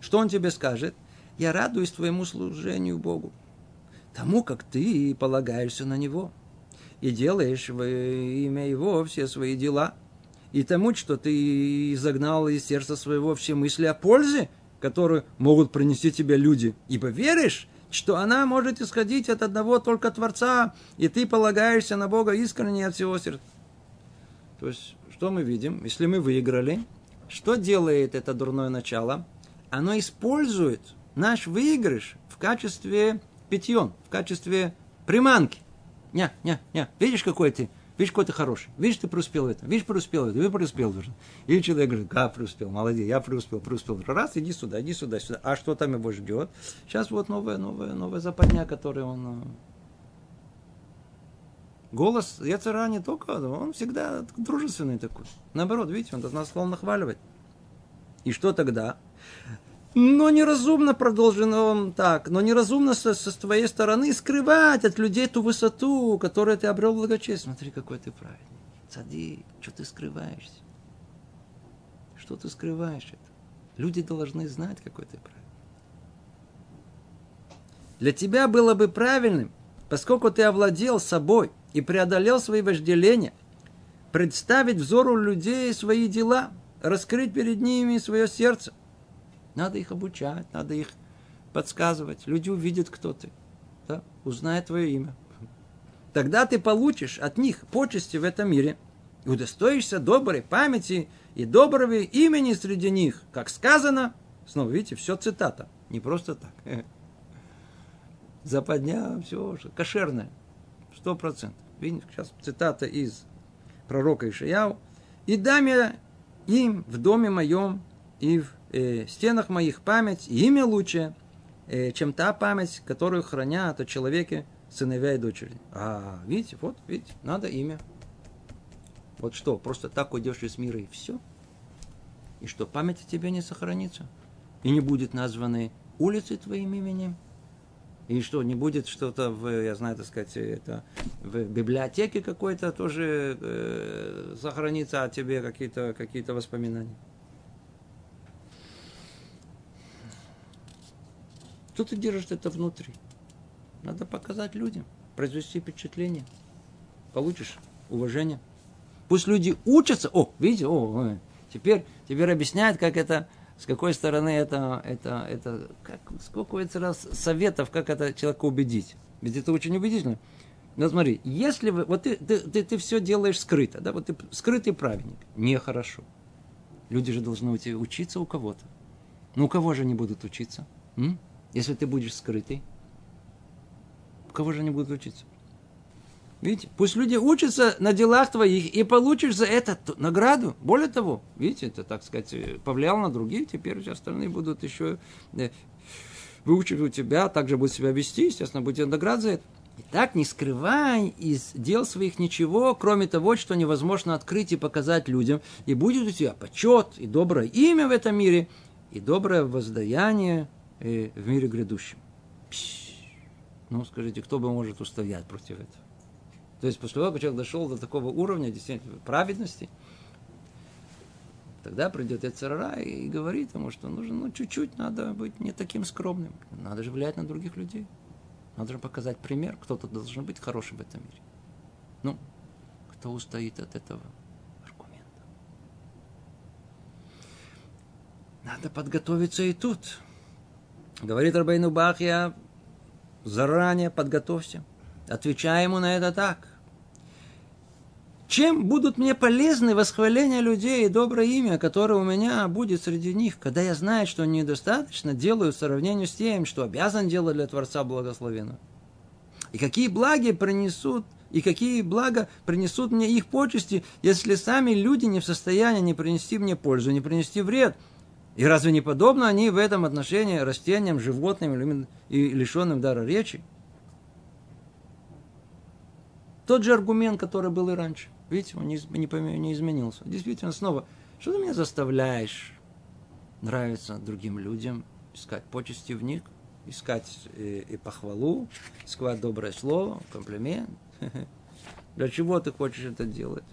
Что он тебе скажет? Я радуюсь твоему служению Богу, тому, как ты полагаешься на Него, и делаешь во имя Его все свои дела, и тому, что ты изогнал из сердца своего все мысли о пользе, которые могут принести тебе люди, ибо веришь, что она может исходить от одного только Творца, и ты полагаешься на Бога искренне от всего сердца. То есть, что мы видим? Если мы выиграли, что делает это дурное начало? Оно использует наш выигрыш в качестве питьон, в качестве приманки. Не, не, не, видишь, какой ты, видишь, какой ты хороший, видишь, ты преуспел в этом, видишь, преуспел в этом, ты преуспел. Или человек говорит, да, преуспел, молодец, я преуспел, преуспел. Раз, иди сюда, иди сюда, сюда. А что там его ждет? Сейчас вот новая, новая, новая западня, которую он... Э, голос Яцера не только, он всегда дружественный такой. Наоборот, видите, он нас стал нахваливать. И что тогда? Но неразумно, продолжил он так, но неразумно со, со твоей стороны скрывать от людей ту высоту, которую ты обрел благочестие. Смотри, какой ты праведник. Сади, что ты скрываешься? Что ты скрываешь это? Люди должны знать, какой ты праведник. Для тебя было бы правильным, поскольку ты овладел собой и преодолел свои вожделения, представить взору людей свои дела, раскрыть перед ними свое сердце, надо их обучать, надо их подсказывать. Люди увидят, кто ты. Да? Узнают твое имя. Тогда ты получишь от них почести в этом мире и удостоишься доброй памяти и доброго имени среди них. Как сказано, снова видите, все цитата, не просто так. Западня, все кошерное, сто процентов. Видите, сейчас цитата из пророка Ишаяу. «И дам я им в доме моем и в э, стенах моих память и имя лучше, э, чем та память, которую хранят о человеке сыновья и дочери. А, видите, вот, видите, надо имя. Вот что, просто так уйдешь из мира и все? И что, память о тебе не сохранится? И не будет названы улицы твоим именем? И что, не будет что-то в, я знаю, так сказать, это в библиотеке какой-то тоже э, сохранится о тебе какие-то какие воспоминания? Что ты держишь это внутри? Надо показать людям, произвести впечатление. Получишь уважение. Пусть люди учатся. О, видите, о, теперь, теперь объясняют, как это, с какой стороны это, это, это, как, сколько это раз советов, как это человека убедить. Ведь это очень убедительно. Но смотри, если вы, вот ты, ты, ты, ты все делаешь скрыто, да, вот ты скрытый праведник, нехорошо. Люди же должны учиться у кого-то. Ну, у кого же они будут учиться? М? Если ты будешь скрытый, кого же они будут учиться? Видите, пусть люди учатся на делах твоих и получишь за это награду. Более того, видите, это, так сказать, повлиял на других, теперь все остальные будут еще э, выучивать у тебя, также будут себя вести, естественно, будет награда за это. Итак, не скрывай из дел своих ничего, кроме того, что невозможно открыть и показать людям, и будет у тебя почет и доброе имя в этом мире, и доброе воздаяние э, в мире грядущем. Ну, скажите, кто бы может устоять против этого? То есть после того, как человек дошел до такого уровня действительно праведности, тогда придет Эцерара и говорит ему, что нужно, ну, чуть-чуть надо быть не таким скромным. Надо же влиять на других людей. Надо же показать пример. Кто-то должен быть хорошим в этом мире. Ну, кто устоит от этого аргумента? Надо подготовиться и тут. Говорит Рабейну Бахья, заранее подготовься. Отвечай ему на это так. Чем будут мне полезны восхваления людей и доброе имя, которое у меня будет среди них, когда я знаю, что недостаточно делаю в сравнении с тем, что обязан делать для Творца благословенного? И какие благи принесут, и какие блага принесут мне их почести, если сами люди не в состоянии не принести мне пользу, не принести вред? И разве не подобно они в этом отношении растениям, животным и лишенным дара речи? Тот же аргумент, который был и раньше. Видите, он не, не, не изменился. Действительно, снова, что ты меня заставляешь нравиться другим людям, искать почести в них, искать и, и похвалу, искать доброе слово, комплимент. Для чего ты хочешь это делать?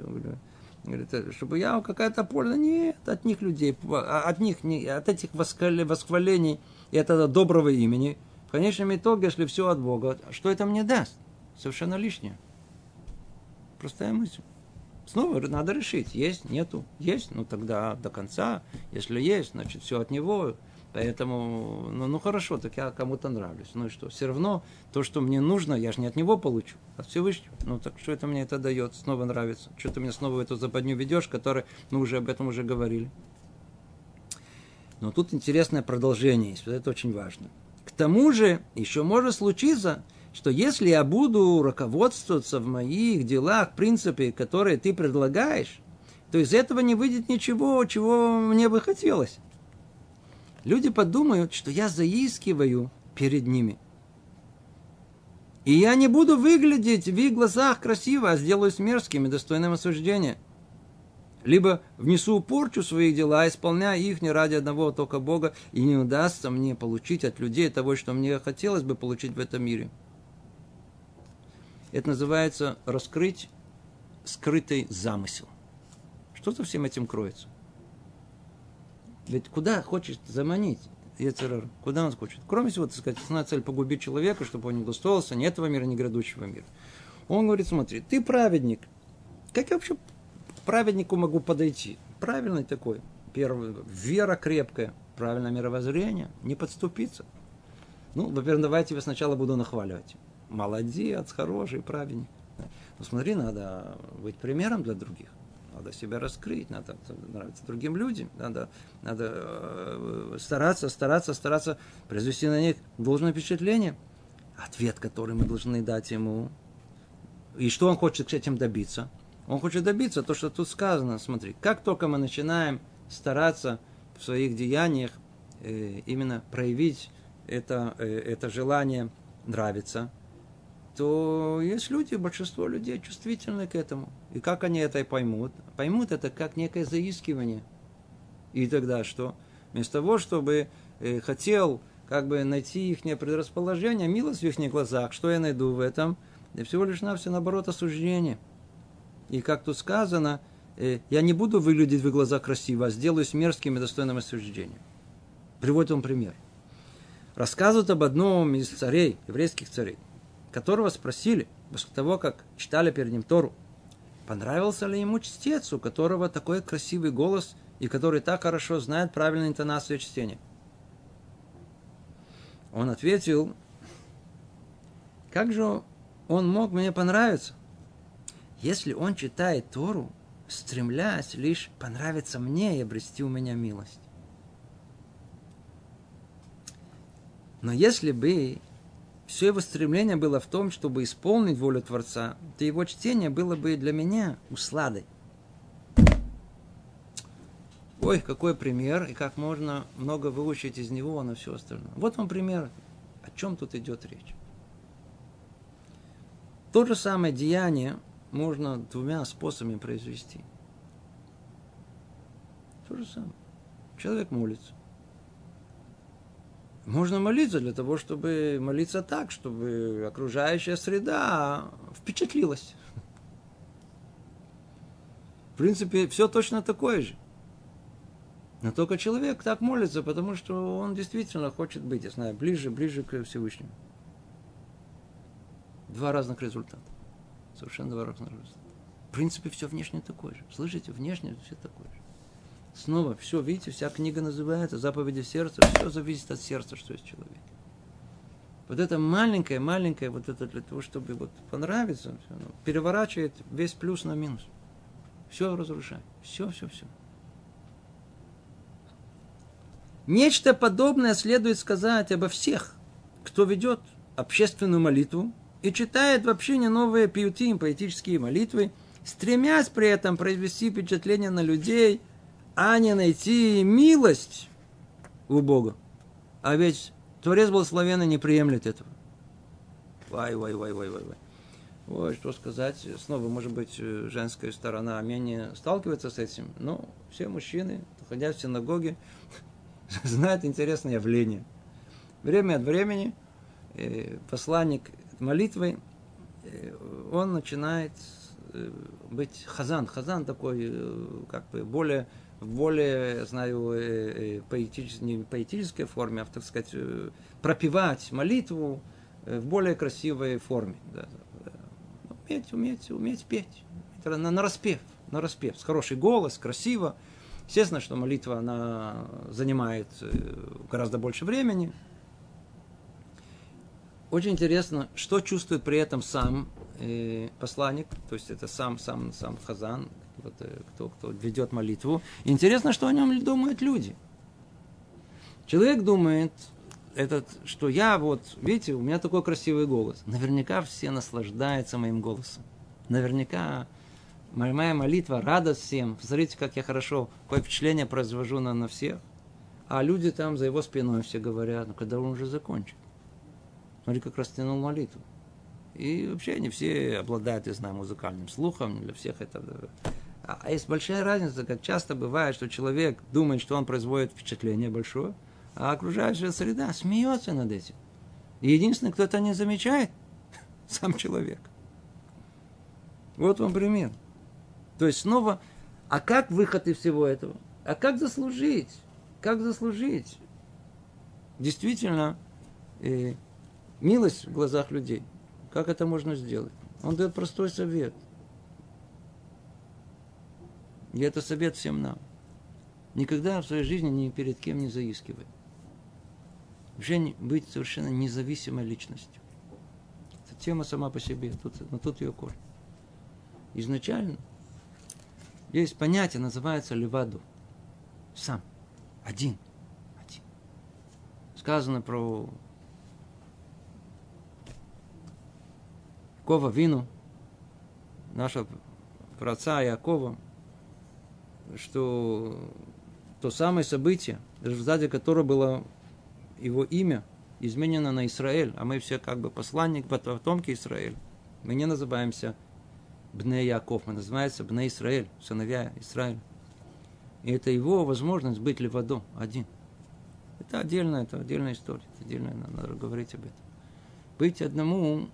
Говорит, «Э, чтобы я какая-то польза. Нет, от них людей, а от них, от этих восхвалений и от этого доброго имени. В конечном итоге, если все от Бога, что это мне даст? Совершенно лишнее. Простая мысль. Снова надо решить, есть, нету, есть, ну тогда до конца, если есть, значит все от него, поэтому, ну, ну хорошо, так я кому-то нравлюсь, ну и что, все равно то, что мне нужно, я же не от него получу, а от Всевышнего, ну так что это мне это дает, снова нравится, что ты меня снова в эту западню ведешь, который, мы уже об этом уже говорили. Но тут интересное продолжение есть, это очень важно. К тому же еще может случиться, что если я буду руководствоваться в моих делах принципе, которые ты предлагаешь, то из этого не выйдет ничего, чего мне бы хотелось. Люди подумают, что я заискиваю перед ними. И я не буду выглядеть в их глазах красиво, а сделаюсь мерзким и достойным осуждения. Либо внесу порчу свои дела, исполняя их не ради одного только Бога, и не удастся мне получить от людей того, что мне хотелось бы получить в этом мире – это называется раскрыть скрытый замысел. Что за всем этим кроется? Ведь куда хочет заманить Ецерар? Куда он хочет? Кроме всего, так сказать, основная цель погубить человека, чтобы он не достоился ни этого мира, ни грядущего мира. Он говорит, смотри, ты праведник. Как я вообще к праведнику могу подойти? Правильный такой. Первый, вера крепкая, правильное мировоззрение, не подступиться. Ну, во-первых, давайте я сначала буду нахваливать молодец, хороший, праведник. Но смотри, надо быть примером для других. Надо себя раскрыть, надо нравиться другим людям, надо, надо э, стараться, стараться, стараться произвести на них должное впечатление. Ответ, который мы должны дать ему. И что он хочет этим добиться? Он хочет добиться то, что тут сказано. Смотри, как только мы начинаем стараться в своих деяниях э, именно проявить это, э, это желание нравиться, то есть люди, большинство людей чувствительны к этому. И как они это поймут? Поймут это как некое заискивание. И тогда что? Вместо того, чтобы э, хотел как бы найти их предрасположение, милость в их глазах, что я найду в этом? И всего лишь на все наоборот осуждение. И как тут сказано, э, я не буду выглядеть в их глазах красиво, а сделаюсь мерзким и достойным осуждения. Приводит он пример. Рассказывают об одном из царей, еврейских царей которого спросили, после того, как читали перед ним Тору, понравился ли ему чтец, у которого такой красивый голос и который так хорошо знает правильную интонацию чтения. Он ответил, как же он мог мне понравиться, если он читает Тору, стремлясь лишь понравиться мне и обрести у меня милость. Но если бы все его стремление было в том, чтобы исполнить волю Творца, то его чтение было бы для меня усладой. Ой, какой пример, и как можно много выучить из него на все остальное. Вот вам пример, о чем тут идет речь. То же самое деяние можно двумя способами произвести. То же самое. Человек молится. Можно молиться для того, чтобы молиться так, чтобы окружающая среда впечатлилась. В принципе, все точно такое же. Но только человек так молится, потому что он действительно хочет быть, я знаю, ближе, ближе к Всевышнему. Два разных результата. Совершенно два разных результата. В принципе, все внешне такое же. Слышите, внешне все такое же. Снова все, видите, вся книга называется «Заповеди сердца». Все зависит от сердца, что есть человек. Вот это маленькое, маленькое, вот это для того, чтобы вот понравиться, ну, переворачивает весь плюс на минус. Все разрушает. Все, все, все. Нечто подобное следует сказать обо всех, кто ведет общественную молитву и читает вообще не новые пьюти, поэтические молитвы, стремясь при этом произвести впечатление на людей, а не найти милость у Бога. А ведь Творец благословенно не приемлет этого. Вай, вай, вай, вай, вай, вай. Ой, что сказать, снова, может быть, женская сторона менее сталкивается с этим, но все мужчины, ходя в синагоге, знают интересное явление. Время от времени э, посланник молитвы, э, он начинает э, быть хазан. Хазан такой, как бы, более, более, знаю, поэтической, не поэтической форме, а, так сказать, пропивать молитву в более красивой форме. Да. Уметь, уметь, уметь петь. Это на, на распев, на распев. С хороший голос, красиво. Естественно, что молитва, она занимает э, гораздо больше времени. Очень интересно, что чувствует при этом сам э, посланник, то есть это сам, сам, сам Хазан, вот, э, кто, кто ведет молитву. интересно, что о нем думают люди. Человек думает, этот, что я вот, видите, у меня такой красивый голос. Наверняка все наслаждаются моим голосом. Наверняка моя молитва, радость всем. Посмотрите, как я хорошо, какое впечатление произвожу на, на всех. А люди там за его спиной все говорят, ну когда он уже закончит. Смотри, как растянул молитву. И вообще не все обладают, я знаю, музыкальным слухом, для всех это... А есть большая разница, как часто бывает, что человек думает, что он производит впечатление большое, а окружающая среда смеется над этим. И единственный, кто это не замечает, сам человек. Вот вам пример. То есть снова, а как выход из всего этого? А как заслужить? Как заслужить? Действительно, э, милость в глазах людей. Как это можно сделать? Он дает простой совет. И это совет всем нам. Никогда в своей жизни ни перед кем не заискивай. Вообще быть совершенно независимой личностью. Это тема сама по себе, тут, но тут ее корень. Изначально есть понятие, называется леваду. Сам. Один. Один. Сказано про Кова Вину, нашего праца Якова, что то самое событие, в результате которого было его имя изменено на Израиль, а мы все как бы посланник, потомки Израиля. Мы не называемся Бне Яков, мы называемся Бне Израиль, сыновья Израиля. И это его возможность быть левадо, один. Это отдельная, это отдельная история, отдельная, надо говорить об этом. Быть одному,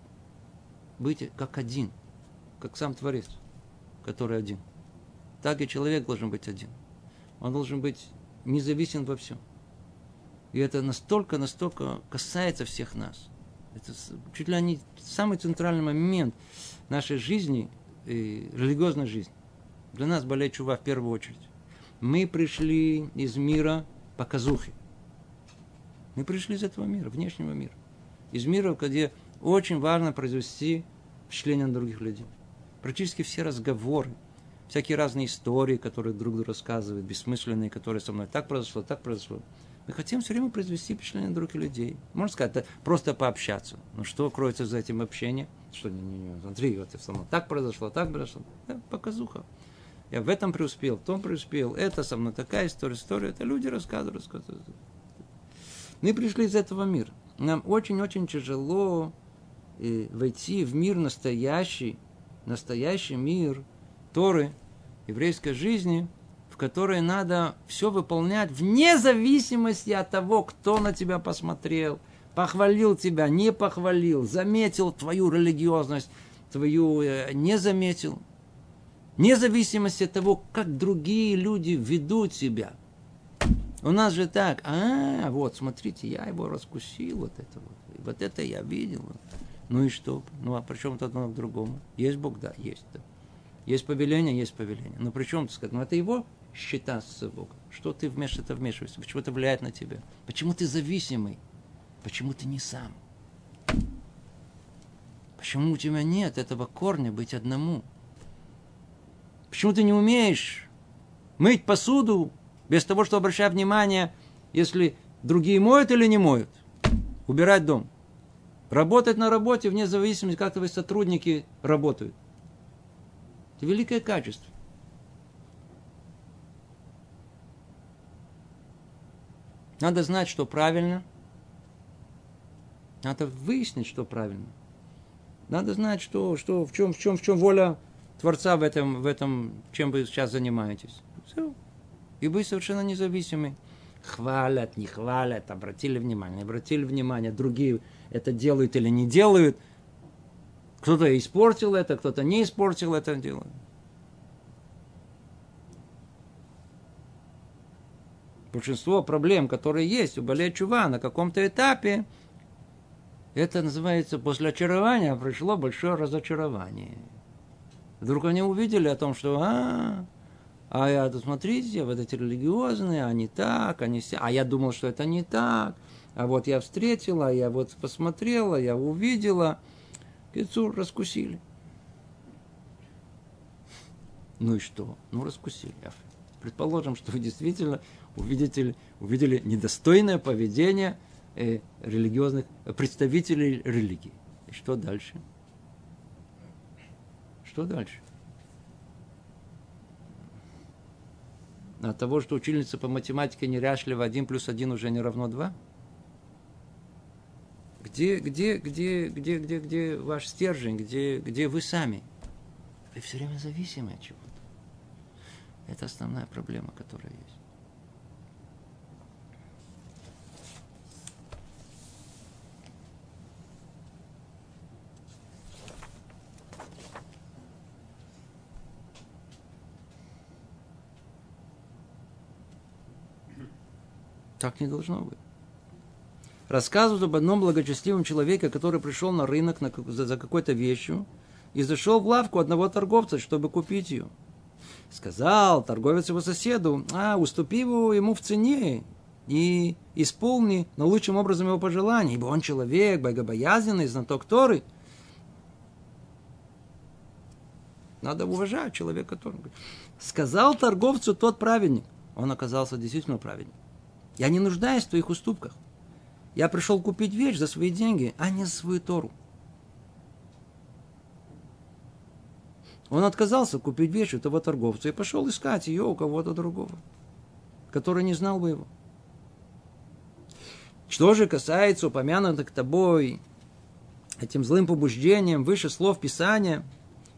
быть как один, как сам Творец, который один. Так и человек должен быть один. Он должен быть независим во всем. И это настолько, настолько касается всех нас. Это чуть ли не самый центральный момент нашей жизни – и религиозная жизнь. Для нас болеет чува в первую очередь. Мы пришли из мира показухи. Мы пришли из этого мира, внешнего мира. Из мира, где очень важно произвести впечатление на других людей. Практически все разговоры, всякие разные истории, которые друг другу рассказывают, бессмысленные, которые со мной так произошло, так произошло. Мы хотим все время произвести впечатление на других людей. Можно сказать, это просто пообщаться. Но что кроется за этим общением? Что, не, не, не, смотри, вот со мной так произошло, так произошло. Да, показуха. Я в этом преуспел, в том преуспел. Это со мной такая история, история. Это люди рассказывают, рассказывают. Мы пришли из этого мира. Нам очень-очень тяжело э, войти в мир настоящий, настоящий мир Торы, еврейской жизни, в которой надо все выполнять вне зависимости от того, кто на тебя посмотрел – похвалил тебя, не похвалил, заметил твою религиозность, твою э, не заметил. Вне зависимости от того, как другие люди ведут себя. У нас же так, а, вот, смотрите, я его раскусил, вот это вот. Вот это я видел. Ну и что? Ну а при чем тут одно к другому? Есть Бог? Да, есть. Есть повеление? Есть повеление. Но при чем, сказать, ну это его счета с Богом. Что ты вмешиваешься, это вмешиваешься? Почему это влияет на тебя? Почему ты зависимый? Почему ты не сам? Почему у тебя нет этого корня быть одному? Почему ты не умеешь мыть посуду без того, чтобы обращать внимание, если другие моют или не моют? Убирать дом. Работать на работе вне зависимости, как твои сотрудники работают. Это великое качество. Надо знать, что правильно. Надо выяснить, что правильно. Надо знать, что, что, в, чем, в, чем, в чем воля Творца в этом, в этом, чем вы сейчас занимаетесь. Все. И вы совершенно независимы. Хвалят, не хвалят, обратили внимание, обратили внимание, другие это делают или не делают. Кто-то испортил это, кто-то не испортил это дело. большинство проблем, которые есть у Бале Чува на каком-то этапе, это называется после очарования пришло большое разочарование. Вдруг они увидели о том, что а, а я, смотрите, вот эти религиозные, они так, они все, а я думал, что это не так, а вот я встретила, я вот посмотрела, я увидела, Кицур раскусили. Ну и что? Ну раскусили. Предположим, что вы действительно увидели, увидели недостойное поведение э, религиозных представителей религии. И что дальше? Что дальше? От того, что учительница по математике неряшлива, 1 плюс 1 уже не равно 2? Где, где, где, где, где, где ваш стержень, где, где вы сами? Вы все время зависимы от чего-то. Это основная проблема, которая есть. Так не должно быть. Рассказывают об одном благочестивом человеке, который пришел на рынок на, за, за какой-то вещью и зашел в лавку одного торговца, чтобы купить ее. Сказал торговец его соседу, а, уступи его ему в цене и исполни наилучшим образом его пожелания, ибо он человек, богобоязненный, знаток Торы. Надо уважать человека, который... Сказал торговцу тот праведник. Он оказался действительно праведником. Я не нуждаюсь в твоих уступках. Я пришел купить вещь за свои деньги, а не за свою Тору. Он отказался купить вещь у того торговца и пошел искать ее у кого-то другого, который не знал бы его. Что же касается упомянутых тобой этим злым побуждением выше слов Писания –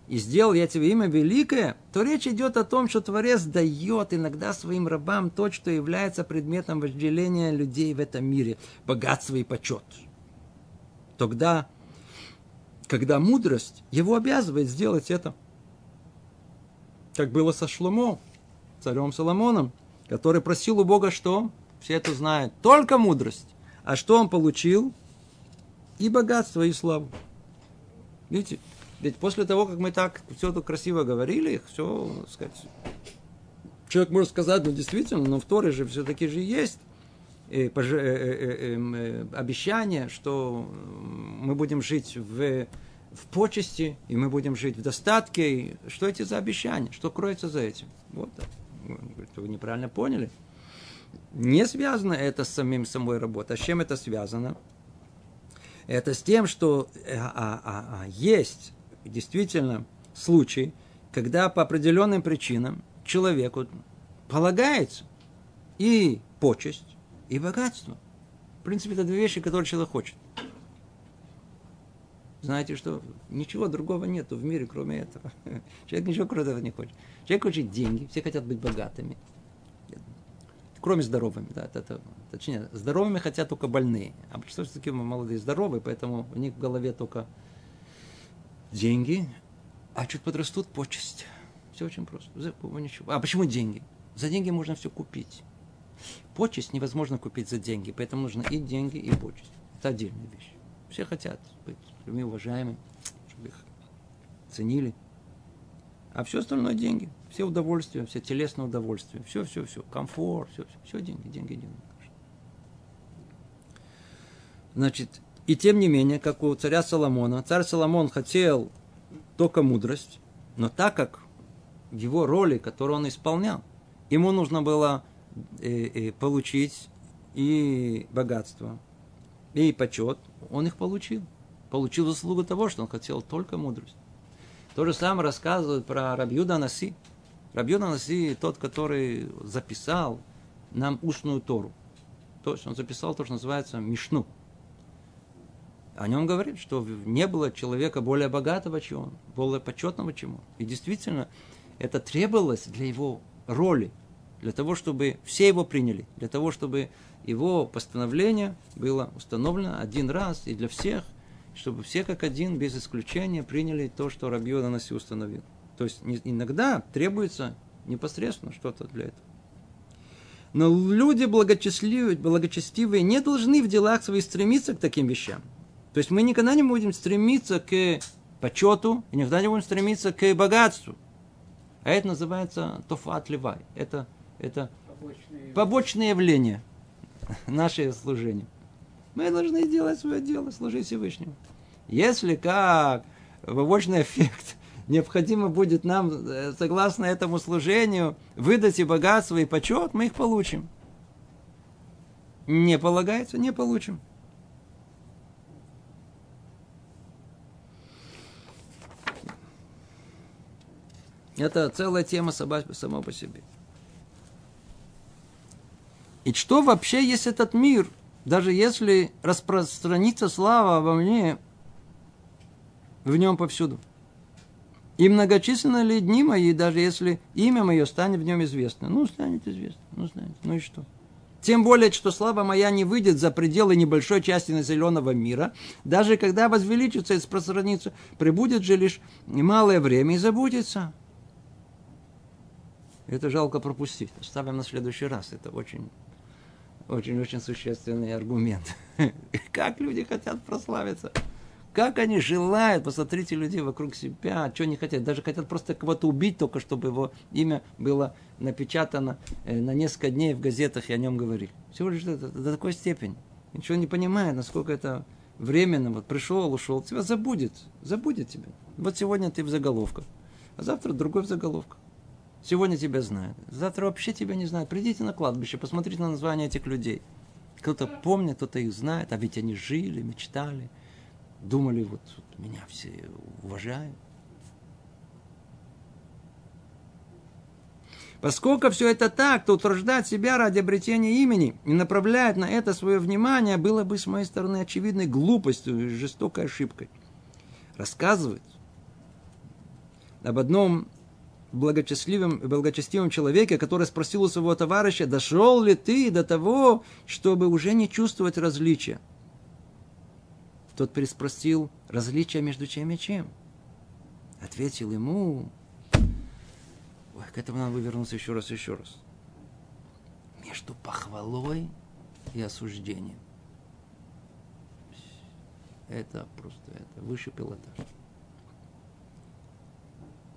и сделал я тебе имя великое, то речь идет о том, что Творец дает иногда своим рабам то, что является предметом вожделения людей в этом мире, богатство и почет. Тогда, когда мудрость его обязывает сделать это. Как было со Шломо, царем Соломоном, который просил у Бога что? Все это знают. Только мудрость. А что он получил? И богатство, и славу. Видите? Ведь после того, как мы так все это красиво говорили, все, так сказать, человек может сказать, ну действительно, но в Торе же все-таки же есть э, э, э, эм, обещание, что мы будем жить в, в почести, и мы будем жить в достатке. Что эти за обещания? Что кроется за этим? Вот. Вы неправильно поняли. Не связано это с самим самой работой. А с чем это связано? Это с тем, что а, а, а, есть действительно случай, когда по определенным причинам человеку полагается и почесть, и богатство. В принципе, это две вещи, которые человек хочет. Знаете что? Ничего другого нету в мире, кроме этого. Человек ничего кроме этого не хочет. Человек хочет деньги, все хотят быть богатыми. Кроме здоровыми, да, это, это, точнее, здоровыми хотят только больные. А большинство все-таки молодые здоровые, поэтому у них в голове только деньги, а чуть подрастут почесть. Все очень просто. Ничего. А почему деньги? За деньги можно все купить. Почесть невозможно купить за деньги, поэтому нужно и деньги, и почесть. Это отдельная вещь. Все хотят быть людьми уважаемыми, чтобы их ценили. А все остальное деньги. Все удовольствия, все телесное удовольствие. Все, все, все. Комфорт, все, все. Все деньги, деньги, деньги. Значит, и тем не менее, как у царя Соломона, царь Соломон хотел только мудрость, но так как его роли, которую он исполнял. Ему нужно было э, э, получить и богатство, и почет. Он их получил. Получил заслугу того, что он хотел только мудрость. То же самое рассказывают про Рабьюда Наси. Рабьюда Наси тот, который записал нам устную Тору. То есть он записал то, что называется Мишну. О нем говорит, что не было человека более богатого, чем он, более почетного, чем он. И действительно, это требовалось для его роли, для того, чтобы все его приняли, для того, чтобы его постановление было установлено один раз и для всех, чтобы все как один, без исключения, приняли то, что Рабио Нанаси установил. То есть иногда требуется непосредственно что-то для этого. Но люди благочестивые, благочестивые не должны в делах своих стремиться к таким вещам. То есть мы никогда не будем стремиться к почету и никогда не будем стремиться к богатству. А это называется тофат левай. Это, это побочные, побочные явления нашего служения. Мы должны делать свое дело, служить Всевышнему. Если как побочный эффект необходимо будет нам, э, согласно этому служению, выдать и богатство, и почет, мы их получим. Не полагается, не получим. Это целая тема сама, по себе. И что вообще есть этот мир, даже если распространится слава обо мне в нем повсюду? И многочисленны ли дни мои, даже если имя мое станет в нем известно? Ну, станет известно, ну, станет, ну и что? Тем более, что слава моя не выйдет за пределы небольшой части населенного мира, даже когда возвеличится и распространится, прибудет же лишь малое время и забудется. Это жалко пропустить. Оставим на следующий раз. Это очень, очень, очень существенный аргумент. Как люди хотят прославиться. Как они желают, посмотрите людей вокруг себя, что они хотят. Даже хотят просто кого-то убить, только чтобы его имя было напечатано э, на несколько дней в газетах и о нем говорили. Всего лишь это, до такой степени. Ничего не понимает, насколько это временно. Вот пришел, ушел, тебя забудет. Забудет тебя. Вот сегодня ты в заголовках, а завтра другой в заголовках. Сегодня тебя знают, завтра вообще тебя не знают. Придите на кладбище, посмотрите на название этих людей. Кто-то помнит, кто-то их знает, а ведь они жили, мечтали – думали, вот, вот меня все уважают. Поскольку все это так, то утверждать себя ради обретения имени и направлять на это свое внимание было бы с моей стороны очевидной глупостью и жестокой ошибкой. Рассказывать об одном благочестивом, благочестивом человеке, который спросил у своего товарища, дошел ли ты до того, чтобы уже не чувствовать различия. Тот переспросил, различия между чем и чем. Ответил ему, ой, к этому надо вывернуться еще раз, еще раз. Между похвалой и осуждением. Это просто это высший пилотаж.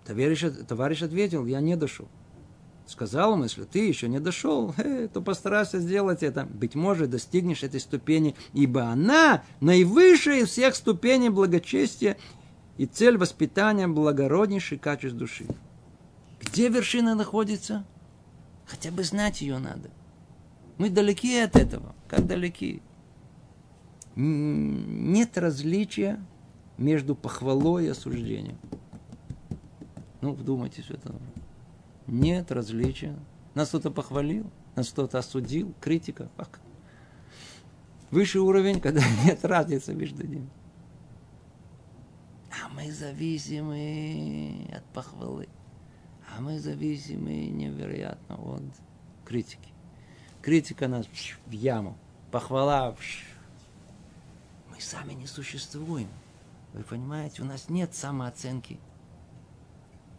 Товарищ, товарищ ответил, я не дошел сказал ему, если ты еще не дошел, э, то постарайся сделать это. Быть может, достигнешь этой ступени, ибо она наивысшая из всех ступеней благочестия и цель воспитания благороднейший качеств души. Где вершина находится? Хотя бы знать ее надо. Мы далеки от этого. Как далеки? Нет различия между похвалой и осуждением. Ну, вдумайтесь в это. Нет различия. Нас кто-то похвалил, нас кто-то осудил, критика. Ах. Высший уровень, когда нет разницы между ними. А мы зависимы от похвалы. А мы зависимы невероятно от критики. Критика нас в яму. Похвала мы сами не существуем. Вы понимаете, у нас нет самооценки.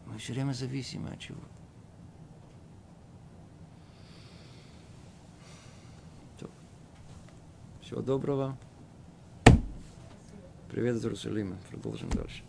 Мы все время зависимы от чего-то. Всего доброго. Привет из Иерусалима. Продолжим дальше.